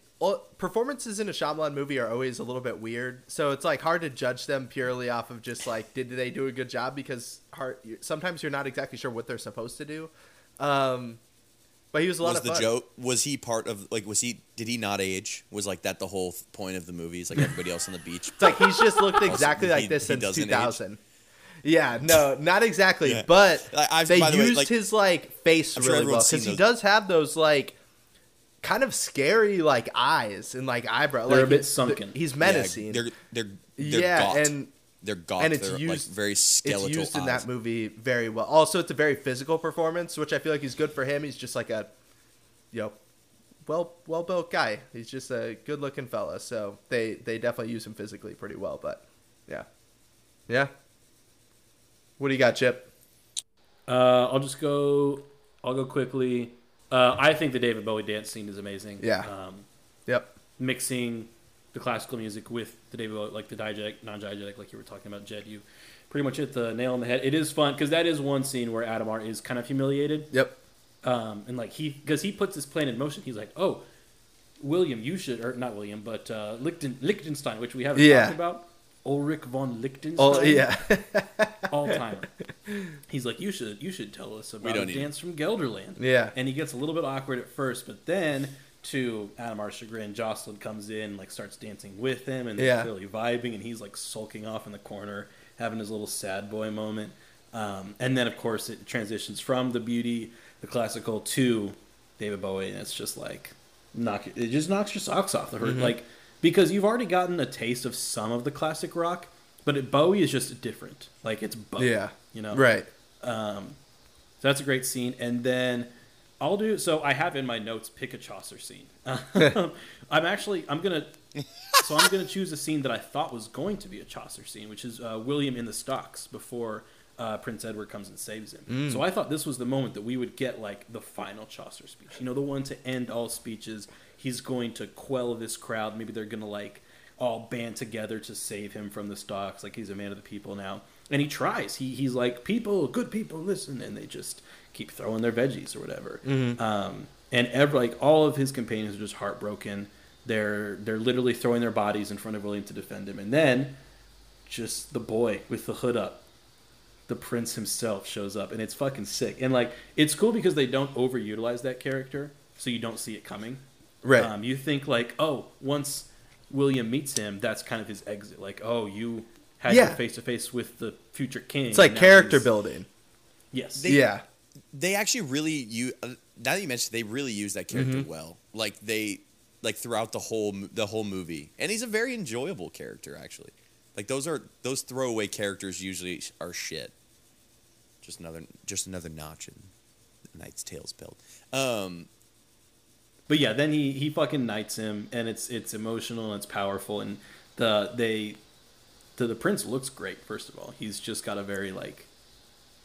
Speaker 2: performances in a Shyamalan movie are always a little bit weird, so it's like hard to judge them purely off of just like did they do a good job because hard, sometimes you're not exactly sure what they're supposed to do. Um, but he was a lot
Speaker 1: was
Speaker 2: of
Speaker 1: the joke was he part of like was he did he not age was like that the whole point of the movie is like everybody else on the beach
Speaker 2: It's like he's just looked exactly
Speaker 1: he-
Speaker 2: like this
Speaker 1: he
Speaker 2: since
Speaker 1: doesn't age.
Speaker 2: 2000. Yeah, no, not exactly,
Speaker 1: Yeah.
Speaker 2: but
Speaker 1: I've-
Speaker 2: they
Speaker 1: the way,
Speaker 2: used
Speaker 1: like-
Speaker 2: his like face
Speaker 1: I'm sure
Speaker 2: really well because he does have those like kind of scary like eyes and like eyebrow.
Speaker 3: They're
Speaker 2: like
Speaker 3: a bit
Speaker 2: it's-
Speaker 3: sunken.
Speaker 2: He's
Speaker 1: Yeah,
Speaker 2: menacing.
Speaker 1: they're they're they're
Speaker 2: yeah,
Speaker 1: gaught.
Speaker 2: and
Speaker 1: they're gaught
Speaker 2: and it's
Speaker 1: they're like
Speaker 2: used-
Speaker 1: very skeletal
Speaker 2: it's used in that movie very well. Also, it's a very physical performance, which I feel like he's good for him. He's just like a, you know, well well built guy. He's just a good looking fella. So they they definitely use him physically pretty well. But yeah, yeah. What do you got, Chip?
Speaker 3: Uh, I'll just go. I'll go quickly. Uh, I think the David Bowie dance scene is amazing.
Speaker 2: Yeah.
Speaker 3: Um,
Speaker 2: Yep.
Speaker 3: mixing the classical music with the David Bowie, like the diegetic, non-diegetic, like you were talking about, Jed. You pretty much hit the nail on the head. It is fun because that is one scene where Adhemar is kind of humiliated,
Speaker 2: Yep.
Speaker 3: um, and like he because he puts his plan in motion. He's like, "Oh, William, you should," or not William, but uh, Lichten, Liechtenstein, which we haven't
Speaker 2: Yeah.
Speaker 3: talked about. Ulrich von Liechtenstein.
Speaker 2: Oh yeah.
Speaker 3: all timer. He's like, you should you should tell us about
Speaker 1: don't
Speaker 3: a
Speaker 1: need
Speaker 3: dance from Gelderland.
Speaker 2: Yeah.
Speaker 3: And he gets a little bit awkward at first, but then to Adhemar's chagrin, Jocelyn comes in, like starts dancing with him, and they're
Speaker 2: Yeah.
Speaker 3: clearly vibing, and he's like sulking off in the corner, having his little sad boy moment. Um, and then of course it transitions from the beauty, the classical, to David Bowie, and it's just like knock it just knocks your socks off the hurt,
Speaker 2: Mm-hmm.
Speaker 3: like because you've already gotten a taste of some of the classic rock, but it, Bowie is just different. Like it's Bowie,
Speaker 2: Yeah.
Speaker 3: you know,
Speaker 2: Right.
Speaker 3: um, so that's a great scene. And then I'll do so. I have in my notes pick a Chaucer scene. I'm actually I'm gonna so I'm gonna choose a scene that I thought was going to be a Chaucer scene, which is uh, William in the stocks before uh, Prince Edward comes and saves him. So I thought this was the moment that we would get like the final Chaucer speech. You know, the one to end all speeches. He's going to quell this crowd. Maybe they're gonna like all band together to save him from the stocks. Like he's a man of the people now, and he tries. He he's like, people, good people, listen, and they just keep throwing their veggies or whatever. Um, and every like all of his companions are just heartbroken. They're they're literally throwing their bodies in front of William to defend him, and then just the boy with the hood up. The prince himself shows up, and it's fucking sick. And like, it's cool because they don't overutilize that character, so you don't see it coming.
Speaker 2: Right.
Speaker 3: Um, you think like, oh, once William meets him, that's kind of his exit. Like, oh, you had
Speaker 2: Yeah.
Speaker 3: your face to face with the future king.
Speaker 2: it's like character
Speaker 3: he's-
Speaker 2: building.
Speaker 3: Yes.
Speaker 1: They-
Speaker 2: yeah.
Speaker 1: they actually really you uh, now that you mentioned they really use that character
Speaker 2: Mm-hmm.
Speaker 1: well like they like throughout the whole the whole movie and he's a very enjoyable character actually Like those are those throwaway characters usually are shit. Just another just another notch in the Knight's Tale's belt. Um,
Speaker 3: But yeah, then he he fucking knights him, and it's it's emotional and it's powerful, and the they the the prince looks great. First of all, he's just got a very like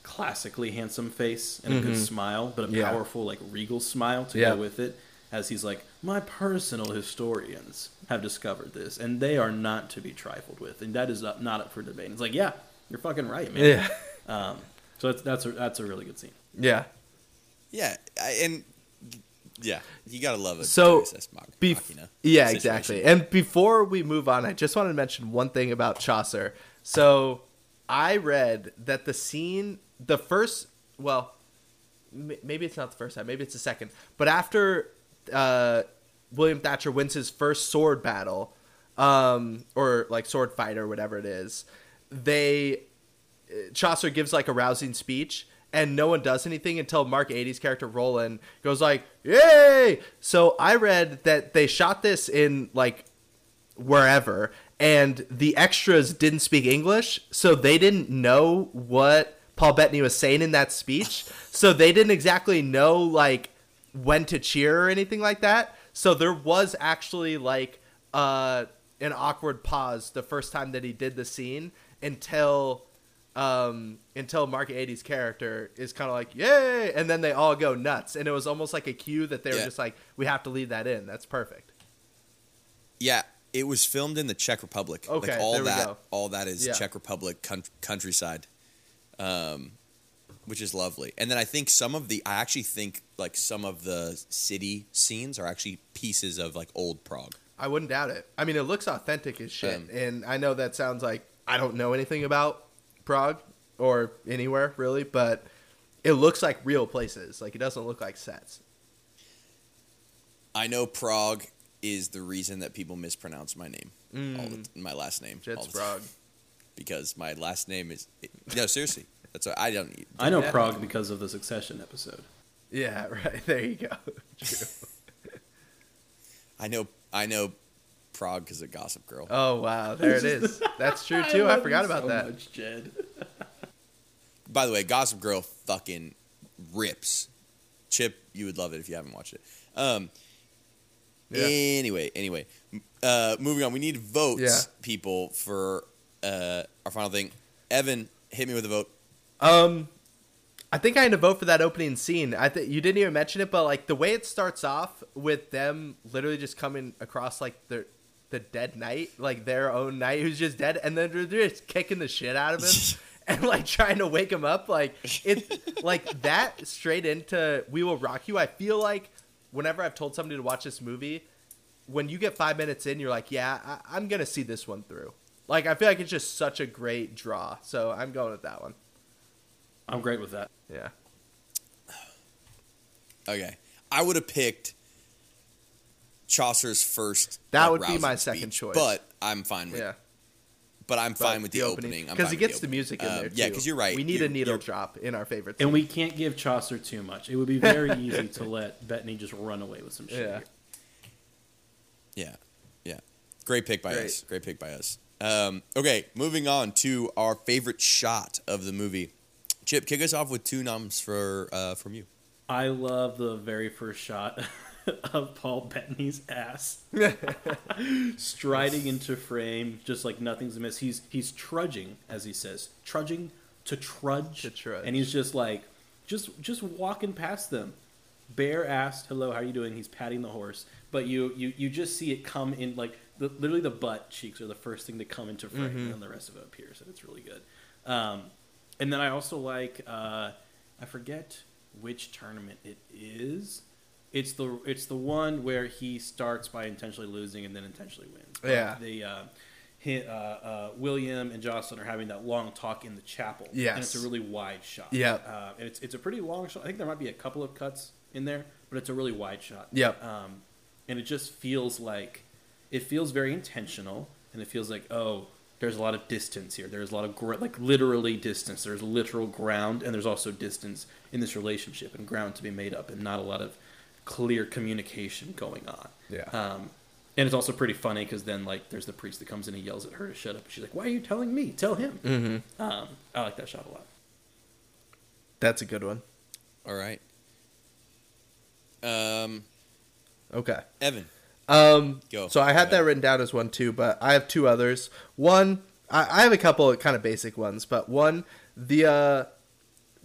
Speaker 3: classically handsome face and a good smile, but a
Speaker 2: Yeah.
Speaker 3: powerful like regal smile to
Speaker 2: Yeah.
Speaker 3: go with it. As he's like, my personal historians have discovered this, and they are not to be trifled with, and that is up, not up for debate. It's like, yeah, you're fucking right, man.
Speaker 2: Yeah.
Speaker 3: Um, so that's that's a, that's a really good scene.
Speaker 2: Yeah.
Speaker 1: yeah, I, and yeah, you gotta love it.
Speaker 2: So, Bef- yeah,
Speaker 1: situation.
Speaker 2: exactly. And before we move on, I just want to mention one thing about Chaucer. So I read that the scene, the first, well, m- maybe it's not the first time, maybe it's the second, but after uh, William Thatcher wins his first sword battle, um, or like sword fight or whatever it is, they Chaucer gives like a rousing speech and no one does anything until Mark Addy's character Roland goes like, "Yay!" So I read that they shot this in like wherever and the extras didn't speak English, so they didn't know what Paul Bettany was saying in that speech. So they didn't exactly know like when to cheer or anything like that. So there was actually like uh an awkward pause the first time that he did the scene until um until Mark Addy's character is kind of like yay and then they all go nuts and it was almost like a cue that they were just like we have to leave that in that's perfect
Speaker 1: Yeah, it was filmed in the Czech Republic.
Speaker 2: Okay,
Speaker 1: like all
Speaker 2: there we
Speaker 1: that,
Speaker 2: go.
Speaker 1: all that is
Speaker 2: Yeah.
Speaker 1: Czech Republic coun- countryside, um, which is lovely. And then I think some of the, I actually think like some of the city scenes are actually pieces of like old Prague.
Speaker 2: I wouldn't doubt it. I mean, it looks authentic as shit,
Speaker 1: Um,
Speaker 2: and I know that sounds like I don't know anything about Prague or anywhere really, but it looks like real places. Like it doesn't look like sets.
Speaker 1: I know Prague is the reason that people mispronounce my name, all the,
Speaker 2: Mm.
Speaker 1: my last name, all
Speaker 2: Shit's
Speaker 1: time.
Speaker 2: Prague.
Speaker 1: because my last name is no seriously. That's what I don't need.
Speaker 3: I know
Speaker 2: Yeah.
Speaker 3: Prague because of the Succession episode.
Speaker 2: Yeah, right. There you go. True.
Speaker 1: I know I know Prague because of Gossip Girl.
Speaker 2: Oh wow, there it is. That's true too. I,
Speaker 3: love
Speaker 2: forgot about
Speaker 3: so
Speaker 2: that.
Speaker 3: Much, Jed.
Speaker 1: By the way, Gossip Girl fucking rips. Chip, you would love it if you haven't watched it. Um.
Speaker 2: Yeah.
Speaker 1: Anyway, anyway, uh, moving on. We need votes,
Speaker 2: Yeah.
Speaker 1: people, for uh, our final thing. Evan, hit me with a vote.
Speaker 2: Um, I think I had to vote for that opening scene. I think you didn't even mention it, but like the way it starts off with them literally just coming across like the the dead knight, like their own knight who's just dead, and then they're just kicking the shit out of him and like trying to wake him up. Like it, like that straight into "We Will Rock You." I feel like whenever I've told somebody to watch this movie, when you get five minutes in, you're like, "Yeah, I, I'm gonna see this one through." Like I feel like it's just such a great draw, so I'm going with that one.
Speaker 3: I'm great with that.
Speaker 2: Yeah.
Speaker 1: Okay, I would have picked Chaucer's first.
Speaker 2: That
Speaker 1: like,
Speaker 2: would be
Speaker 1: rousing
Speaker 2: my second
Speaker 1: speech,
Speaker 2: choice.
Speaker 1: but I'm fine with.
Speaker 2: Yeah.
Speaker 1: But I'm
Speaker 2: But
Speaker 1: fine with the, opening
Speaker 2: because
Speaker 1: I'm
Speaker 2: it
Speaker 1: fine with
Speaker 2: gets the music in there. Too.
Speaker 1: Yeah, because you're right.
Speaker 2: We need
Speaker 1: You're-
Speaker 2: a needle drop in our favorite.
Speaker 3: And
Speaker 2: scene.
Speaker 3: we can't give Chaucer too much. It would be very easy to let Bettany just run away with some shit.
Speaker 2: Yeah.
Speaker 3: here.
Speaker 1: Yeah, yeah. Great pick by
Speaker 2: Great.
Speaker 1: us. Great pick by us. Um, okay, moving on to our favorite shot of the movie. Chip, kick us off with two noms for uh, from you.
Speaker 3: I love the very first shot of Paul Bettany's ass striding into frame, just like nothing's amiss. He's he's trudging, as he says, trudging to trudge,
Speaker 2: To trudge.
Speaker 3: and he's just like, just just walking past them, Bare assed. Hello, how are you doing? He's patting the horse, but you you you just see it come in like the, literally the butt cheeks are the first thing to come into frame, and then the rest of it appears, and it's really good. Um, and then I also like uh, I forget which tournament it is. It's the it's the one where he starts by intentionally losing and then intentionally wins.
Speaker 2: Yeah.
Speaker 3: The uh, he, uh, uh, William and Jocelyn are having that long talk in the chapel. And it's a really wide shot.
Speaker 2: Yeah.
Speaker 3: Uh, and it's it's a pretty long shot. I think there might be a couple of cuts in there, but it's a really wide shot.
Speaker 2: Yep.
Speaker 3: Um, and it just feels like it feels very intentional, and it feels like oh, there's a lot of distance here. There's a lot of gr- like literally distance. There's literal ground, and there's also distance in this relationship and ground to be made up, and not a lot of clear communication going on.
Speaker 2: Yeah.
Speaker 3: Um, And it's also pretty funny because then like there's the priest that comes in and yells at her to shut up. She's like, "Why are you telling me? Tell him." Mm-hmm. Um, I like that shot a lot.
Speaker 2: That's a good one.
Speaker 1: All right. Um,
Speaker 2: Okay.
Speaker 1: Evan.
Speaker 2: Um,
Speaker 1: Go.
Speaker 2: So I had
Speaker 1: Go
Speaker 2: that written down as one too, but I have two others. One, I, I have a couple of kind of basic ones, but one, the uh,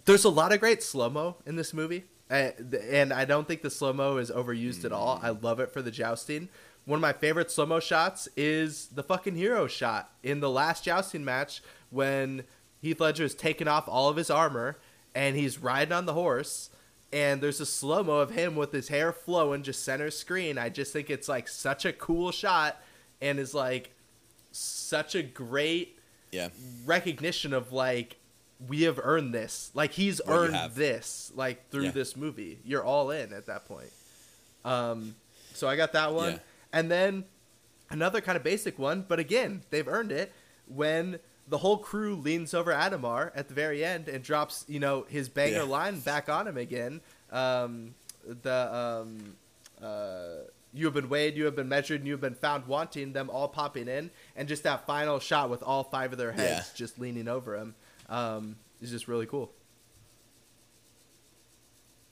Speaker 2: there's a lot of great slow mo in this movie, and I don't think the slow mo is overused at all. Hmm. I love it for the jousting. One of my favorite slow mo shots is the fucking hero shot in the last jousting match when Heath Ledger is taking off all of his armor and he's riding on the horse and there's a slow mo of him with his hair flowing just center screen. I just think it's like such a cool shot and is like such a great
Speaker 1: Yeah.
Speaker 2: recognition of like we have earned this. Like he's earned this like through
Speaker 1: Yeah.
Speaker 2: this movie. You're all in at that point. Um so I got that one.
Speaker 1: Yeah.
Speaker 2: And then another kind of basic one, but again, they've earned it when the whole crew leans over Adhemar at the very end and drops, you know, his banger
Speaker 1: Yeah.
Speaker 2: line back on him again. Um, the um, uh, you have been weighed, you have been measured, and you have been found wanting. Them all popping in, and just that final shot with all five of their heads just leaning over him um, is just really cool.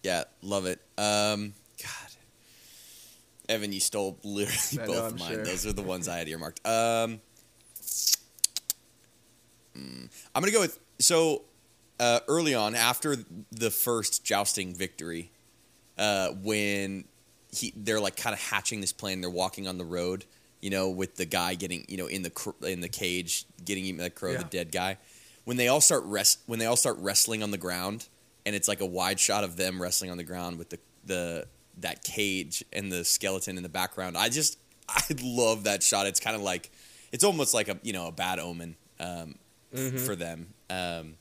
Speaker 1: Yeah, love it. Um, God, Evan, you stole literally
Speaker 2: I
Speaker 1: both
Speaker 2: I'm
Speaker 1: of mine.
Speaker 2: sure.
Speaker 1: Those are the ones I had earmarked. Um, mm, I'm gonna go with so uh, early on after the first jousting victory, uh, when he they're like kind of hatching this plan. They're walking on the road, you know, with the guy getting you know in the cr- in the cage, getting him the crow,
Speaker 2: Yeah.
Speaker 1: the dead guy. When they all start rest, when they all start wrestling on the ground, and it's like a wide shot of them wrestling on the ground with the the that cage and the skeleton in the background. I just I love that shot. It's kind of like it's almost like a you know a bad omen um, f- for them. Um,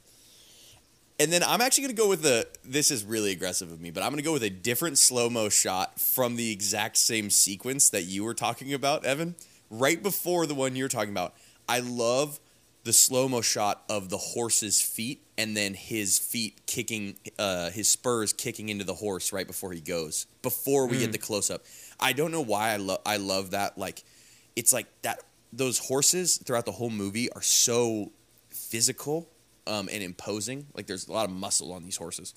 Speaker 1: and then I'm actually going to go with the. This is really aggressive of me, but I'm going to go with a different slow mo shot from the exact same sequence that you were talking about, Evan. Right before the one you're talking about, I love the slow mo shot of the horse's feet and then his feet kicking, uh, his spurs kicking into the horse right before he goes. Before we get the close up, I don't know why I love. I love that. Like, it's like that. Those horses throughout the whole movie are so physical um, and imposing. Like there's a lot of muscle on these horses,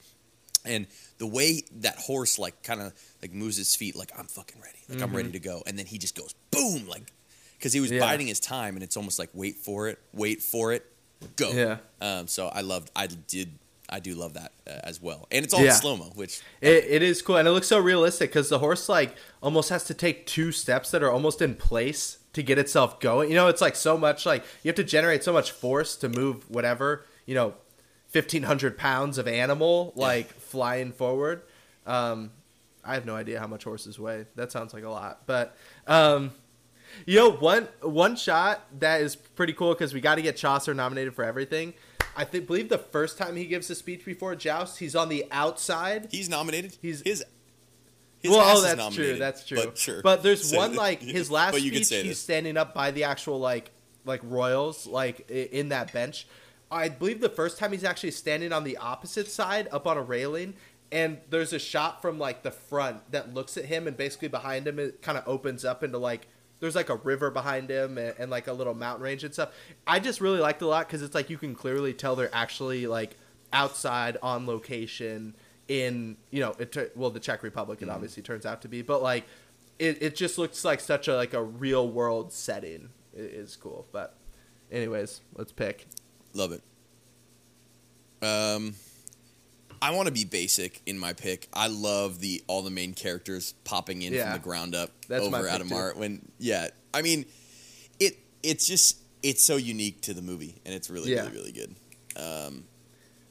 Speaker 1: and the way that horse like kind of like moves his feet, like I'm fucking ready, like I'm ready to go, and then he just goes boom, like because he was
Speaker 2: Yeah.
Speaker 1: biding his time, and it's almost like wait for it, wait for it, go.
Speaker 2: Yeah.
Speaker 1: Um, so I loved, I did, I do love that uh, as well, and it's all
Speaker 2: Yeah.
Speaker 1: slow mo, which
Speaker 2: It, it is cool, and it looks so realistic because the horse like almost has to take two steps that are almost in place to get itself going. You know, it's like so much like you have to generate so much force to move whatever you know, fifteen hundred pounds of animal like flying forward. Um, I have no idea how much horses weigh. That sounds like a lot, but um, you know, one one shot that is pretty cool because we got to get Chaucer nominated for everything. I think believe the first time he gives a speech before Joust, he's on the outside
Speaker 1: he's nominated.
Speaker 2: He's-
Speaker 1: his. his
Speaker 2: well, oh, that's true. That's true.
Speaker 1: But sure.
Speaker 2: But there's
Speaker 1: So-
Speaker 2: one like his last
Speaker 1: but you could
Speaker 2: speech. He's standing up by the actual like like royals like in that bench. I believe the first time he's actually standing on the opposite side, up on a railing, and there's a shot from like the front that looks at him, and basically behind him it kind of opens up into like there's like a river behind him and, and like a little mountain range and stuff. I just really liked it a lot because it's like you can clearly tell they're actually like outside on location in you know it well the Czech Republic
Speaker 1: Mm-hmm.
Speaker 2: obviously turns out to be, but like it, it just looks like such a like a real world setting. It is cool, but anyways, let's pick.
Speaker 1: Love it. Um, I want to be basic in my pick. I love the all the main characters popping in
Speaker 2: Yeah.
Speaker 1: from the ground up
Speaker 2: That's
Speaker 1: over
Speaker 2: pick,
Speaker 1: Adhemar. When yeah, I mean, it it's just it's so unique to the movie, and it's really
Speaker 2: Yeah.
Speaker 1: really really good. Um,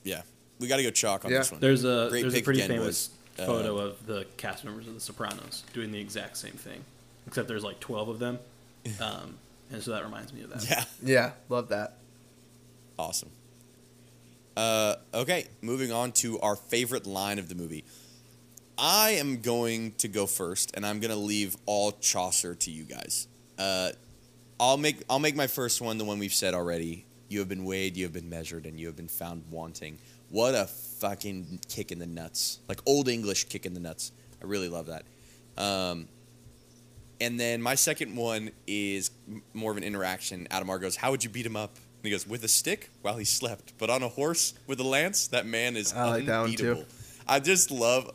Speaker 1: yeah, we got to go chalk on
Speaker 2: Yeah.
Speaker 1: this one.
Speaker 3: There's a
Speaker 1: Great
Speaker 3: there's a pretty
Speaker 1: again,
Speaker 3: famous
Speaker 1: boys.
Speaker 3: photo
Speaker 1: Uh,
Speaker 3: of the cast members of The Sopranos doing the exact same thing, except there's like 12 of them, um, and so that reminds me of that.
Speaker 1: yeah,
Speaker 2: Yeah, love that.
Speaker 1: awesome. Uh, okay, moving on to our favorite line of the movie. I am going to go first, and I'm going to leave all Chaucer to you guys. Uh, I'll make I'll make my first one the one we've said already. You have been weighed, you have been measured, and you have been found wanting. What a fucking kick in the nuts! Like old English kick in the nuts. I really love that. Um, And then my second one is more of an interaction. Adhemar goes, "How would you beat him up?" And he goes, "With a stick while he slept, but on a horse with a lance. That man is
Speaker 2: I like that one, too.
Speaker 1: unbeatable." I just love,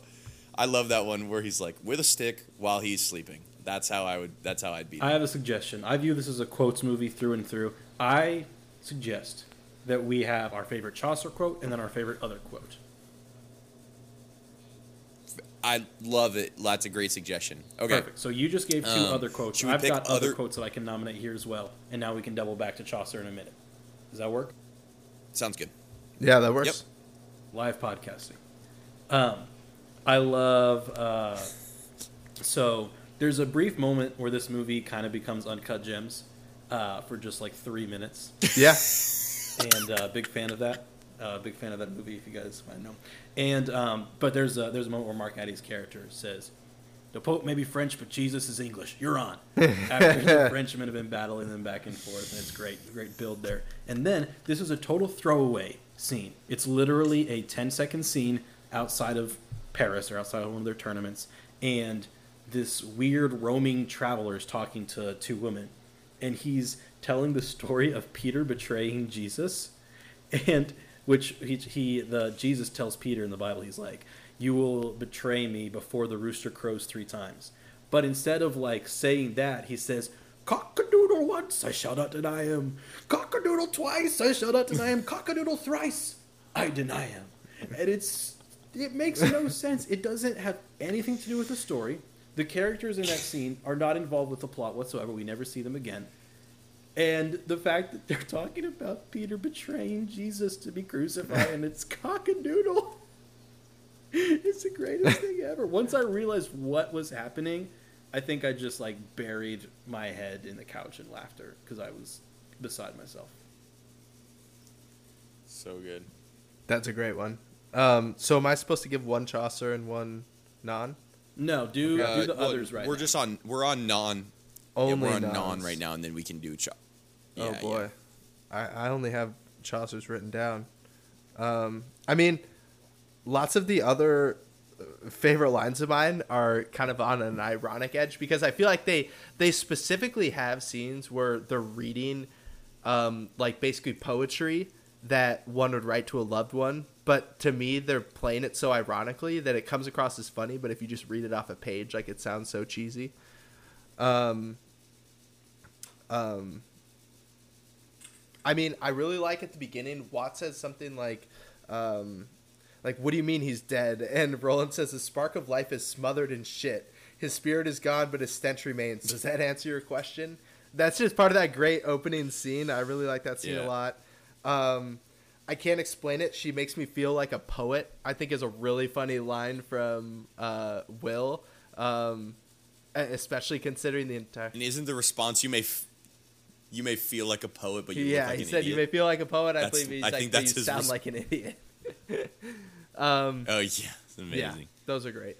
Speaker 1: I love that one where he's like with a stick while he's sleeping. That's how I would. That's how I'd beat him.
Speaker 3: I have a suggestion. I view this as a quotes movie through and through. I suggest that we have our favorite Chaucer quote and then our favorite other quote.
Speaker 1: I love it. That's a great suggestion. Okay.
Speaker 3: Perfect. So you just gave two
Speaker 1: Um,
Speaker 3: other quotes. I've got other
Speaker 1: other-
Speaker 3: quotes that I can nominate here as well. And now we can double back to Chaucer in a minute. Does that work?
Speaker 1: Sounds good.
Speaker 2: Yeah, that works.
Speaker 1: Yep.
Speaker 3: live podcasting. Um, I love. Uh, so there's a brief moment where this movie kind of becomes uncut gems uh, for just like three minutes,
Speaker 2: Yeah.
Speaker 3: and uh, big fan of that. Uh, big fan of that movie, if you guys might know. And um, but there's a, there's a moment where Mark Addy's character says, "The Pope may be French, but Jesus is English. You're on." After the Frenchmen have been battling them back and forth, and it's great, great build there. And then this is a total throwaway scene. It's literally a 10 second scene outside of Paris or outside of one of their tournaments, and this weird roaming traveler is talking to two women, and he's telling the story of Peter betraying Jesus, and which he, he the Jesus tells Peter in the Bible, he's like, "You will betray me before the rooster crows three times." But instead of like saying that, he says, "Cockadoodle once, I shall not deny him. Cockadoodle twice, I shall not deny him. Cockadoodle thrice, I deny him." And it's it makes no sense. It doesn't have anything to do with the story. The characters in that scene are not involved with the plot whatsoever. We never see them again. And the fact that they're talking about Peter betraying Jesus to be crucified and it's cockadoodle. It's the greatest thing ever. Once I realized what was happening, I think I just like buried my head in the couch in laughter because I was beside myself.
Speaker 1: So good.
Speaker 2: That's a great one. Um, so am I supposed to give one Chaucer and one non?
Speaker 3: No, do
Speaker 1: Uh,
Speaker 3: do the
Speaker 1: well,
Speaker 3: others right.
Speaker 1: We're
Speaker 3: now.
Speaker 1: just on. We're on non. Yeah,
Speaker 2: Only
Speaker 1: we're on
Speaker 2: nons.
Speaker 1: non right now, and then we can do. Ch-
Speaker 2: oh
Speaker 1: Yeah,
Speaker 2: boy, I, I only have Chaucer's written down. Um, I mean, lots of the other uh, favorite lines of mine are kind of on an ironic edge because I feel like they they specifically have scenes where they're reading, um, like basically poetry that one would write to a loved one. But to me, they're playing it so ironically that it comes across as funny. But if you just read it off a page, like it sounds so cheesy. Um, um, I mean, I really like at the beginning. Wat says something like, um, like, "What do you mean he's dead?" And Roland says, "The spark of life is smothered in shit. His spirit is gone, but his stench remains." Does that answer your question? That's just part of that great opening scene. I really like that scene
Speaker 1: Yeah.
Speaker 2: a lot. Um, I can't explain it. She makes me feel like a poet. I think is a really funny line from uh, Will, um, especially considering the entire.
Speaker 1: and isn't the response you may, f- you may feel like a poet, but you
Speaker 2: yeah,
Speaker 1: like
Speaker 2: he said
Speaker 1: idiot.
Speaker 2: you may feel like a poet. I
Speaker 1: That's-
Speaker 2: believe he's
Speaker 1: I
Speaker 2: like,
Speaker 1: think that's
Speaker 2: you
Speaker 1: his
Speaker 2: sound
Speaker 1: res-
Speaker 2: like an idiot. um,
Speaker 1: Oh yeah, it's amazing.
Speaker 2: yeah, those are great.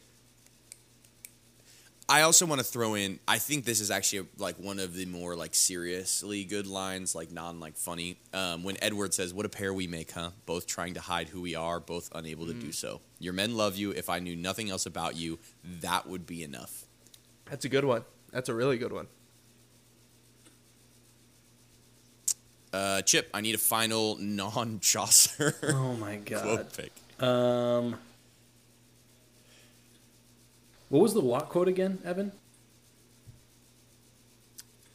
Speaker 1: I also want to throw in. I think this is actually like one of the more like seriously good lines, like non like funny. Um, when Edward says, "What a pair we make, huh? Both trying to hide who we are, both unable to
Speaker 2: Mm.
Speaker 1: do so. Your men love you. If I knew nothing else about you, that would be enough."
Speaker 2: That's a good one. That's a really good one.
Speaker 1: Uh, Chip, I need a final non Chaucer
Speaker 3: Oh my god.
Speaker 1: quote pick.
Speaker 3: Um, what was the Wat quote again, Evan?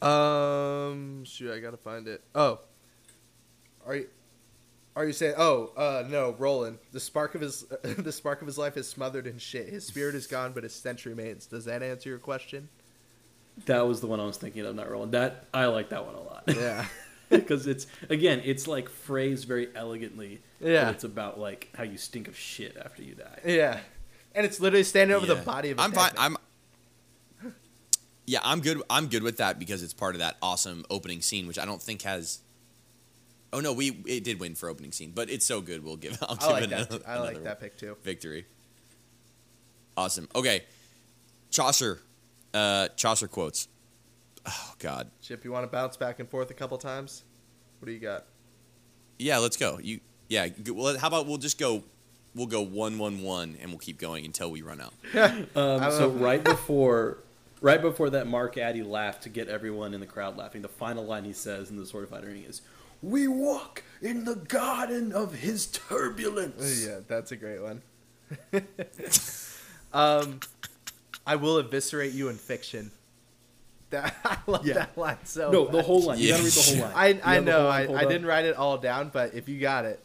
Speaker 2: Um, shoot, I gotta find it. Oh, are you? Are you saying? Oh, uh, no, Roland. The spark of his, the spark of his life is smothered in shit. His spirit is gone, but his stench remains. Does that answer your question?
Speaker 3: That was the one I was thinking of, not Roland. That I like that one a lot.
Speaker 2: Yeah.
Speaker 3: because it's again, it's like phrased very elegantly.
Speaker 2: Yeah.
Speaker 3: it's about like how you stink of shit after you die.
Speaker 2: yeah. And it's literally standing over the body of. A
Speaker 1: I'm fine. I'm. Yeah, I'm good. I'm good with that because it's part of that awesome opening scene, which I don't think has. Oh no, we it did win for opening scene, but it's so good. We'll give. I'll give
Speaker 2: I like
Speaker 1: it
Speaker 2: that.
Speaker 1: another,
Speaker 2: I like
Speaker 1: another
Speaker 2: that pick too.
Speaker 1: victory. Awesome. Okay, Chaucer, uh, Chaucer quotes. Oh God,
Speaker 2: Chip, you want to bounce back and forth a couple times? What do you got?
Speaker 1: yeah, let's go. You, yeah. Well, how about we'll just go. We'll go one, one, one, and we'll keep going until we run out.
Speaker 3: Um, so
Speaker 2: love-
Speaker 3: right before, right before that, Mark Addy laughed to get everyone in the crowd laughing. The final line he says in the Sword of Fighter ring is, "We walk in the garden of his turbulence."
Speaker 2: Yeah, that's a great one. um, I will eviscerate you in fiction. That I love
Speaker 3: Yeah.
Speaker 2: that line so.
Speaker 3: No, the whole line. You
Speaker 1: Yeah.
Speaker 3: gotta read the whole line.
Speaker 2: I I know
Speaker 3: line
Speaker 2: I, I didn't write it all down, but if you got it,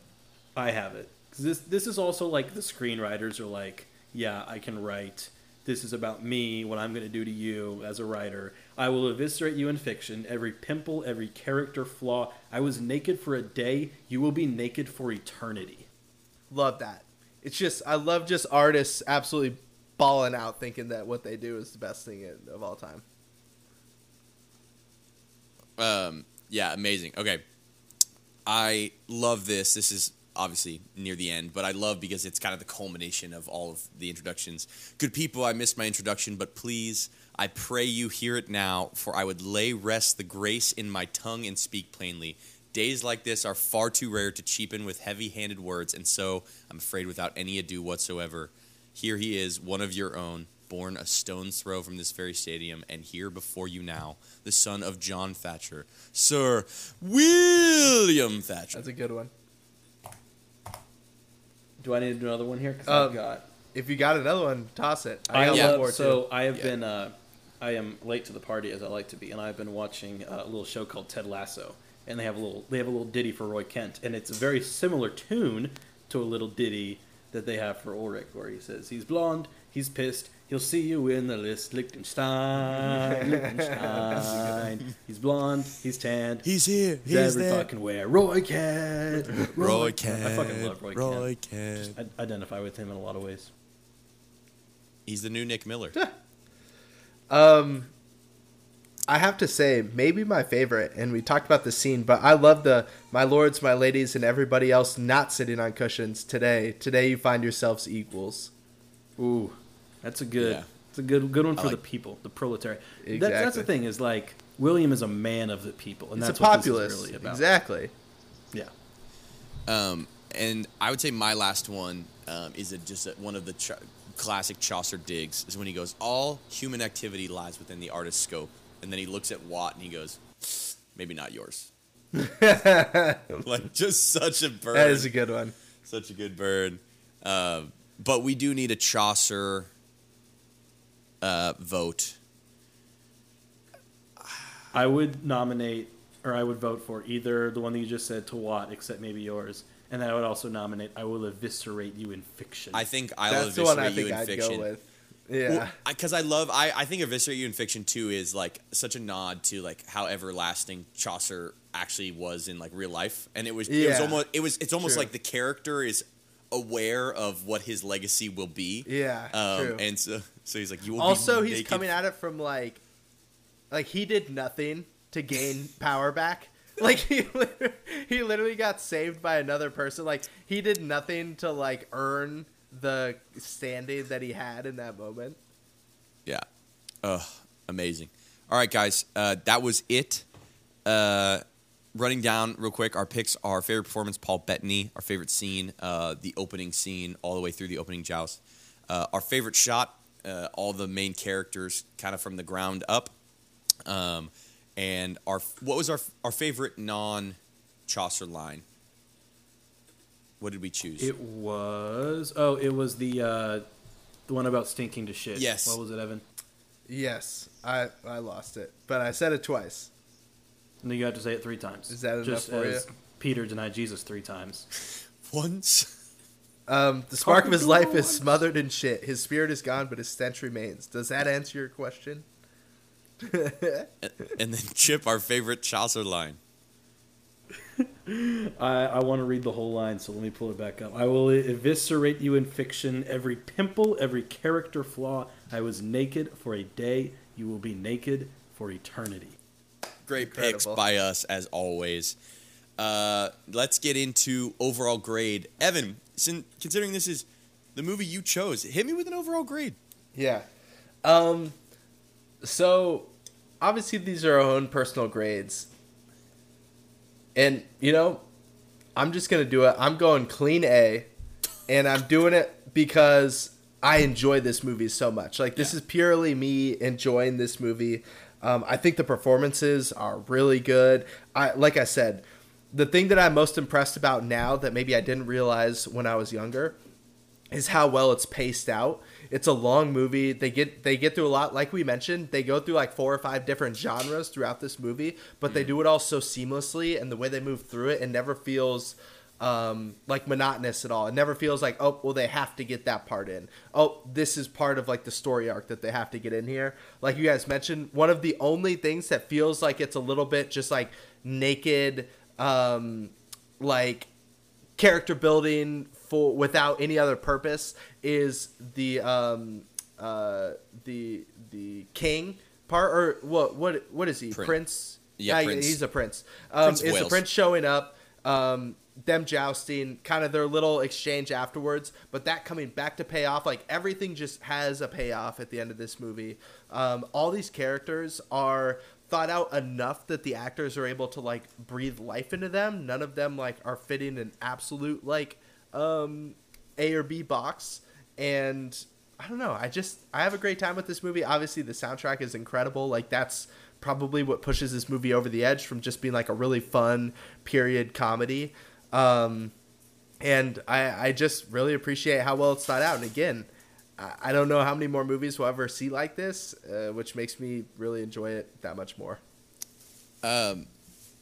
Speaker 3: I have it. 'Cause this this is also like the screenwriters are like, yeah, I can write. This is about me, what I'm going to do to you as a writer. I will eviscerate you in fiction. Every pimple, every character flaw. I was naked for a day. You will be naked for eternity.
Speaker 2: love that. It's just I love just artists absolutely balling out, thinking that what they do is the best thing of all time.
Speaker 1: Um, yeah, amazing. Okay. I love this. This is obviously near the end, but I love because it's kind of the culmination of all of the introductions. Good people, I missed my introduction, but please, I pray you hear it now, for I would lay rest the grace in my tongue and speak plainly. Days like this are far too rare to cheapen with heavy handed words, and so I'm afraid without any ado whatsoever. Here he is, one of your own, born a stone's throw from this very stadium, and here before you now, the son of John Thatcher, Sir William Thatcher.
Speaker 2: That's a good one.
Speaker 3: Do I need to do another one here? Because
Speaker 2: Um,
Speaker 3: I've got.
Speaker 2: If you got another one, toss it.
Speaker 3: I
Speaker 2: got
Speaker 1: yeah.
Speaker 2: one more
Speaker 3: love, so
Speaker 2: too.
Speaker 3: I have
Speaker 1: Yeah.
Speaker 3: been uh, I am late to the party as I like to be, and I've been watching uh, a little show called Ted Lasso, and they have a little they have a little ditty for Roy Kent, and it's a very similar tune to a little ditty that they have for Ulrich, where he says he's blonde, he's pissed, he'll see you in the list, Liechtenstein, Liechtenstein. he's blonde, he's tanned,
Speaker 1: He's here.
Speaker 3: he's
Speaker 1: He's
Speaker 3: every
Speaker 1: there.
Speaker 3: fucking where. Roy Kent,
Speaker 1: Roy Kent.
Speaker 3: I fucking love Roy,
Speaker 1: Roy
Speaker 3: Kent.
Speaker 1: Kent.
Speaker 3: I identify with him in a lot of ways.
Speaker 1: He's the new Nick Miller.
Speaker 2: Um, I have to say, maybe my favorite, and we talked about the scene, but I love the my lords, my ladies, and everybody else not sitting on cushions today. Today, you find yourselves equals.
Speaker 3: Ooh, that's a good.
Speaker 1: Yeah.
Speaker 3: It's a good good one for
Speaker 1: like-
Speaker 3: the people, the proletariat.
Speaker 2: Exactly.
Speaker 3: that's the thing is like William is a man of the people, and
Speaker 2: It's
Speaker 3: that's
Speaker 2: a
Speaker 3: what
Speaker 2: populist,
Speaker 3: this is really about.
Speaker 2: exactly.
Speaker 3: Yeah.
Speaker 1: Um, and I would say my last one um, is a, just a, one of the ch- classic Chaucer digs. Is when he goes, "All human activity lies within the artist's scope," and then he looks at Wat and he goes, "Maybe not yours." like just such a bird.
Speaker 2: That is a good one.
Speaker 1: such a good bird. Um, but we do need a Chaucer uh, vote.
Speaker 3: I would nominate, or I would vote for either the one that you just said to Wat, except maybe yours, and then I would also nominate "I will eviscerate you in fiction."
Speaker 1: I think I'll
Speaker 2: That's the one I
Speaker 1: eviscerate you
Speaker 2: think
Speaker 1: in
Speaker 2: I'd
Speaker 1: fiction.
Speaker 2: go with. Yeah.
Speaker 1: because I love I, I think eviscerate you in fiction too is like such a nod to like how everlasting Chaucer actually was in like real life, and it was it was
Speaker 2: Yeah.
Speaker 1: almost it was it's almost
Speaker 2: True.
Speaker 1: like the character is aware of what his legacy will be.
Speaker 2: Yeah,
Speaker 1: um,
Speaker 2: true.
Speaker 1: and so so he's like you will
Speaker 2: also, he's coming at it from like, like he did nothing to gain power back. Like he, literally, he literally got saved by another person. Like he did nothing to like earn the standing that he had in that moment.
Speaker 1: Yeah. Ugh, amazing. All right, guys, uh, that was it. Uh, running down real quick, our picks are favorite performance, Paul Bettany. Our favorite scene, uh, the opening scene, all the way through the opening joust. Uh, our favorite shot, uh, all the main characters, kind of from the ground up. Um, and our what was our our favorite non Chaucer line? What did we choose?
Speaker 3: it was. Oh, it was the uh, the one about stinking to shit.
Speaker 1: Yes.
Speaker 3: What was it, Evan?
Speaker 2: Yes, I I lost it, but I said it twice.
Speaker 3: No, you have to say it three times.
Speaker 2: Is that enough
Speaker 3: Just
Speaker 2: for
Speaker 3: as
Speaker 2: you?
Speaker 3: Peter denied Jesus three times.
Speaker 1: Once.
Speaker 2: Um, the spark of his life is smothered in shit. His spirit is gone, but his stench remains. Does that answer your question?
Speaker 1: and then Chip, our favorite Chaucer line.
Speaker 3: I, I want to read the whole line, so let me pull it back up. I will eviscerate you in fiction, every pimple, every character flaw. I was naked for a day. You will be naked for eternity.
Speaker 1: Great picks by us as always. Uh, let's get into overall grade. Evan, considering this is the movie you chose, hit me with an overall grade.
Speaker 2: Yeah. Um so obviously these are our own personal grades. And you know, I'm just going to do it. I'm going clean A and I'm doing it because I enjoy this movie so much. Like this
Speaker 1: Yeah.
Speaker 2: is purely me enjoying this movie. Um, I think the performances are really good. I like I said, the thing that I'm most impressed about now that maybe I didn't realize when I was younger is how well it's paced out. It's a long movie. They get they get through a lot. Like we mentioned, they go through like four or five different genres throughout this movie, but they do it all so seamlessly, and the way they move through it, it never feels um, like monotonous at all. It never feels like oh well they have to get that part in. Oh this is part of like the story arc that they have to get in here. Like you guys mentioned, one of the only things that feels like it's a little bit just like naked, um, like character building for without any other purpose is the um uh the the king part or what what what is he?
Speaker 1: Prin-
Speaker 2: prince?
Speaker 1: Yeah, Prince.
Speaker 2: he's a prince. Um
Speaker 1: Prince
Speaker 2: is the prince showing up um them jousting kind of their little exchange afterwards but that coming back to pay off like everything just has a payoff at the end of this movie. Um all these characters are thought out enough that the actors are able to like breathe life into them. None of them like are fitting an absolute like um A or B box. And I don't know. I just I have a great time with this movie. Obviously the soundtrack is incredible. Like that's probably what pushes this movie over the edge from just being like a really fun period comedy. Um and I, I just really appreciate how well it's thought out. And again, I, don't know how many more movies we'll ever see like this, uh, which makes me really enjoy it that much more.
Speaker 1: Um,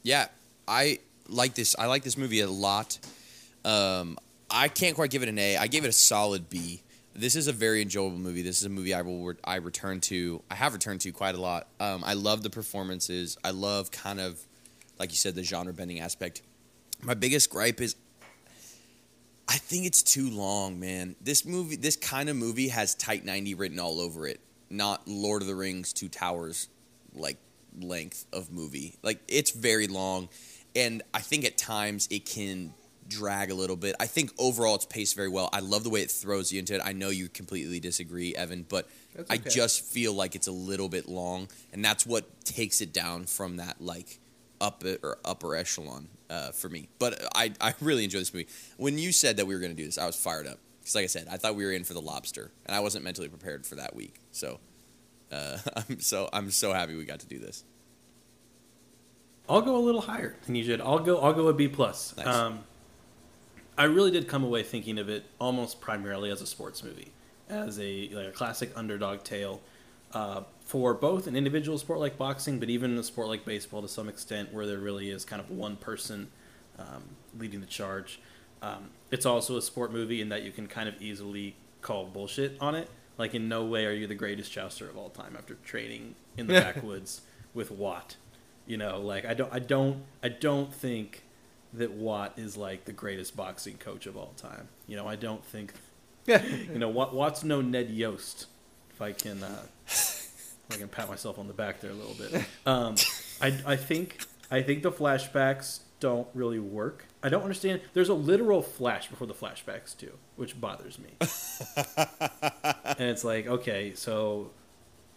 Speaker 1: yeah, I like this. I like this movie a lot. Um, I can't quite give it an A. I gave it a solid B. This is a very enjoyable movie. This is a movie I will re- I return to. I have returned to quite a lot. Um, I love the performances. I love kind of like you said the genre bending aspect. My biggest gripe is I think it's too long, man. This movie, this kind of movie has tight 90 written all over it, not Lord of the Rings Two Towers like length of movie. Like it's very long and I think at times it can drag a little bit. I think overall it's paced very well. I love the way it throws you into it. I know you completely disagree, Evan, but
Speaker 2: That's
Speaker 1: I just feel like it's a little bit long and that's what takes it down from that like up or upper echelon uh, for me. But I, I really enjoy this movie. When you said that we were going to do this, I was fired up because, like I said, I thought we were in for the lobster, and I wasn't mentally prepared for that week. So, uh, I'm so I'm so happy we got to do this.
Speaker 3: I'll go a little higher than you should. I'll go. I'll go a B plus.
Speaker 1: Nice.
Speaker 3: Um, I really did come away thinking of it almost primarily as a sports movie, as a like a classic underdog tale uh, for both an individual sport like boxing, but even a sport like baseball to some extent, where there really is kind of one person um, leading the charge. Um, it's also a sport movie in that you can kind of easily call bullshit on it. Like in no way are you the greatest jouster of all time after training in the backwoods with Wat. You know, like I don't, I don't, I don't think that Wat is like the greatest boxing coach of all time. You know, I don't think, you know, Wat, Wat's no Ned Yost. If I can, uh, I can pat myself on the back there a little bit. Um, I, I think, I think the flashbacks don't really work. I don't understand. There's a literal flash before the flashbacks too, which bothers me. and it's like, okay, so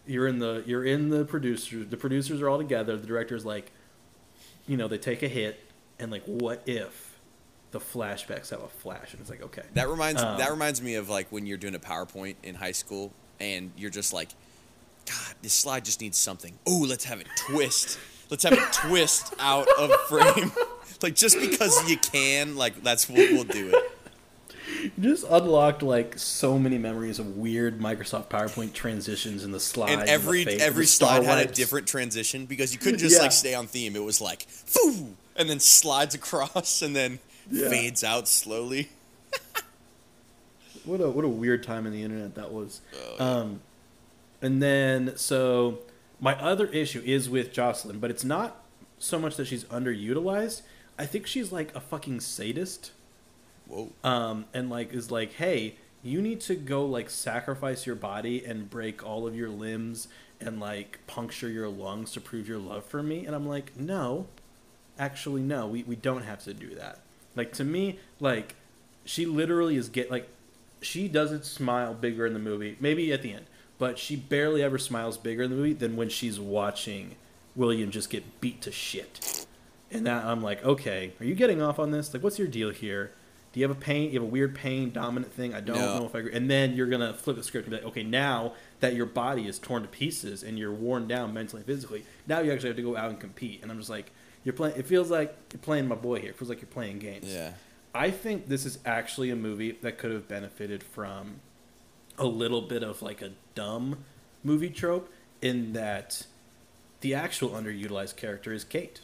Speaker 3: you're in the you're in the producers. The producers are all together. The director's like, you know, they take a hit, and like, what if the flashbacks have a flash? And it's like, okay,
Speaker 1: That reminds
Speaker 3: Um,
Speaker 1: that reminds me of like when you're doing a PowerPoint in high school and you're just like, God, this slide just needs something. Oh, let's have it twist. let's have it twist out of frame. like just because you can, like that's what we'll do it.
Speaker 3: You just unlocked like so many memories of weird Microsoft PowerPoint transitions in the slides.
Speaker 1: And every
Speaker 3: fa-
Speaker 1: every slide had a different transition because you couldn't just
Speaker 2: Yeah.
Speaker 1: like stay on theme. It was like foo, and then slides across and then
Speaker 3: Yeah.
Speaker 1: fades out slowly.
Speaker 3: What a what a weird time in the internet that was.
Speaker 1: Oh, yeah.
Speaker 3: Um, and then so my other issue is with Jocelyn, but it's not so much that she's underutilized. I think she's like a fucking sadist.
Speaker 1: Whoa.
Speaker 3: um, and like is like, hey, you need to go like sacrifice your body and break all of your limbs and like puncture your lungs to prove your love for me. And I'm like, no, actually, no, we, we don't have to do that. Like to me, like she literally is get like she doesn't smile bigger in the movie, maybe at the end, but she barely ever smiles bigger in the movie than when she's watching William just get beat to shit. And that I'm like, okay, are you getting off on this? Like, what's your deal here? Do you have a pain? You have a weird pain dominant thing? I don't
Speaker 1: No.
Speaker 3: know if I agree. And then you're gonna flip the script and be like, okay, now that your body is torn to pieces and you're worn down mentally and physically, now you actually have to go out and compete. And I'm just like, you're playing. It feels like you're playing my boy here. It feels like you're playing games.
Speaker 1: Yeah.
Speaker 3: I think this is actually a movie that could have benefited from a little bit of like a dumb movie trope in that the actual underutilized character is Kate,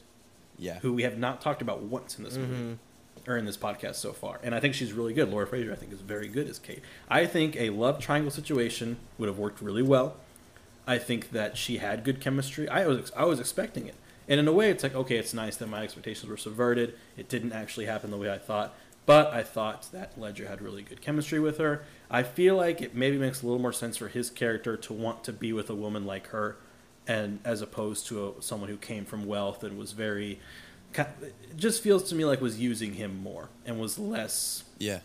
Speaker 1: Yeah.
Speaker 3: who we have not talked about once in this movie mm-hmm. or in this podcast so far. And I think she's really good. Laura Fraser, I think, is very good as Kate. I think a love triangle situation would have worked really well. I think that she had good chemistry. I was I was expecting it, and in a way, it's like okay, it's nice that my expectations were subverted. It didn't actually happen the way I thought, but I thought that Ledger had really good chemistry with her. I feel like it maybe makes a little more sense for his character to want to be with a woman like her, and as opposed to a, someone who came from wealth and was very. It just feels to me like was using him more and was less
Speaker 1: Yeah.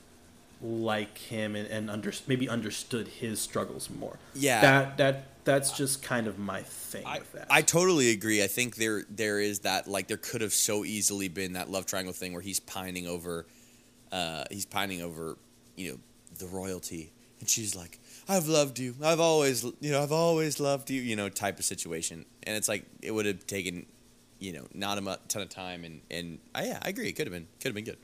Speaker 3: like him and, and under, maybe understood his struggles more.
Speaker 1: Yeah.
Speaker 3: That that that's just kind of my thing
Speaker 1: I,
Speaker 3: with that.
Speaker 1: I totally agree. I think there there is that like there could have so easily been that love triangle thing where he's pining over uh he's pining over, you know, the royalty and she's like, I've loved you. I've always you know, I've always loved you, you know, type of situation. And it's like it would have taken, you know, not a ton of time and and I, yeah, I agree. It could have been could have been good.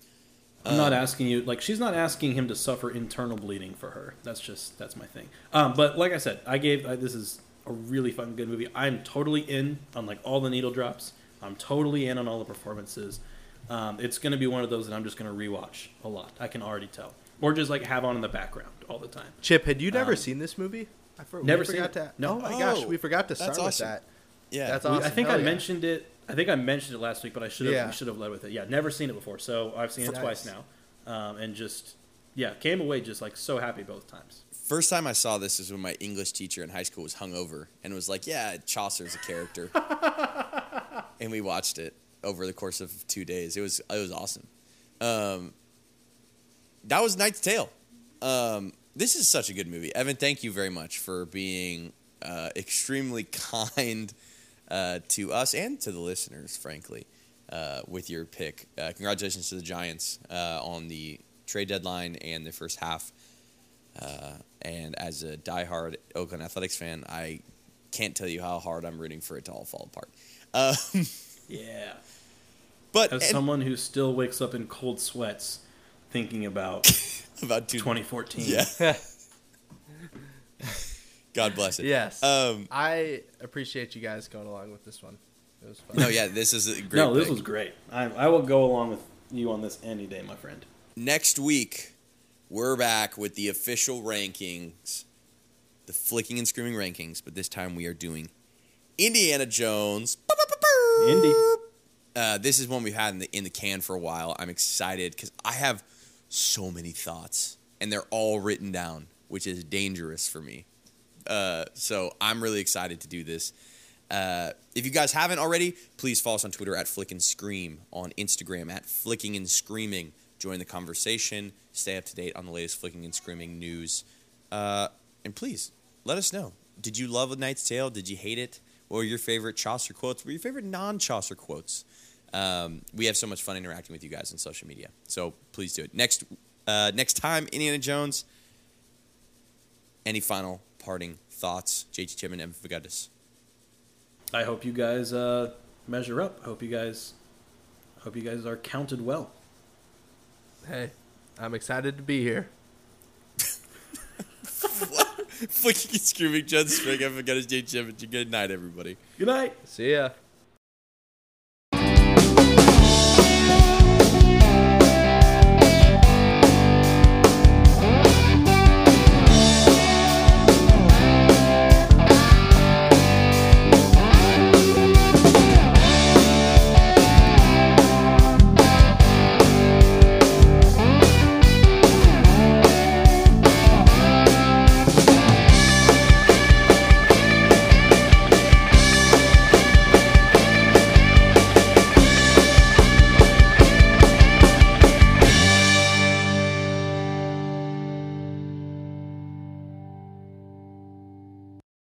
Speaker 3: I'm not
Speaker 1: Um,
Speaker 3: asking you like she's not asking him to suffer internal bleeding for her. That's just that's my thing. Um, but like I said, I gave uh, this is a really fun good movie. I'm totally in on like all the needle drops. I'm totally in on all the performances. Um, it's going to be one of those that I'm just going to rewatch a lot. I can already tell, or just like have on in the background all the time.
Speaker 2: Chip, had you never
Speaker 3: Um,
Speaker 2: seen this movie? I for,
Speaker 3: never
Speaker 2: we
Speaker 3: seen
Speaker 2: forgot
Speaker 3: it.
Speaker 2: To,
Speaker 3: No.
Speaker 2: Oh my gosh,
Speaker 1: Oh,
Speaker 2: we forgot to
Speaker 1: that's
Speaker 2: start with that.
Speaker 1: Yeah.
Speaker 2: That's awesome.
Speaker 3: I think
Speaker 2: Hell
Speaker 3: I
Speaker 2: yeah.
Speaker 3: mentioned it. I think I mentioned it last week, but I should have.
Speaker 2: Yeah.
Speaker 3: Should have led with it. Yeah, never seen it before, so I've seen it
Speaker 2: Nice.
Speaker 3: twice now, um, and just yeah, came away just like so happy both times.
Speaker 1: First time I saw this is when my English teacher in high school was hungover and was like, "Yeah, Chaucer's a character," and we watched it over the course of two days. It was it was awesome. Um, that was Knight's Tale. Um, this is such a good movie, Evan. Thank you very much for being uh, extremely kind uh, to us and to the listeners, frankly, uh, with your pick. Uh, congratulations to the Giants uh, on the trade deadline and the first half. Uh, and as a diehard Oakland Athletics fan, I can't tell you how hard I'm rooting for it to all fall apart. Um,
Speaker 3: Yeah,
Speaker 1: but
Speaker 3: as
Speaker 1: and-
Speaker 3: someone who still wakes up in cold sweats thinking about
Speaker 1: about two,
Speaker 3: 2014.
Speaker 1: yeah. God bless it.
Speaker 2: Yes.
Speaker 1: Um,
Speaker 2: I appreciate you guys going along with this one. It was fun.
Speaker 1: no, yeah, this is a great.
Speaker 3: no, this
Speaker 1: pick.
Speaker 3: was great. I, I will go along with you on this any day, my friend.
Speaker 1: next week. We're back with the official rankings, the flicking and screaming rankings, but this time we are doing Indiana Jones.
Speaker 3: Indy.
Speaker 1: Uh, this is one we've had in the in the can for a while. I'm excited because I have so many thoughts, and they're all written down, which is dangerous for me. Uh, so I'm really excited to do this. Uh, if you guys haven't already, please follow us on Twitter at Flick and Scream, on Instagram at Flicking and Screaming. Join the conversation. Stay up to date on the latest Flicking and Screaming news. Uh, and please let us know. Did you love A Tale? Did you hate it? What were your favorite Chaucer quotes? What were your favorite non Chaucer quotes? Um, we have so much fun interacting with you guys on social media. So please do it. Next, uh, next time, Indiana Jones. Any final parting thoughts, JT Chipman and Vigadis?
Speaker 3: I hope you guys uh, measure up. I hope you guys, hope you guys are counted well.
Speaker 2: Hey, I'm excited to be here.
Speaker 1: Flicking and screaming, Jen Spring and Vigadis, JT Chipman. Good night, everybody.
Speaker 3: Good night.
Speaker 2: See ya.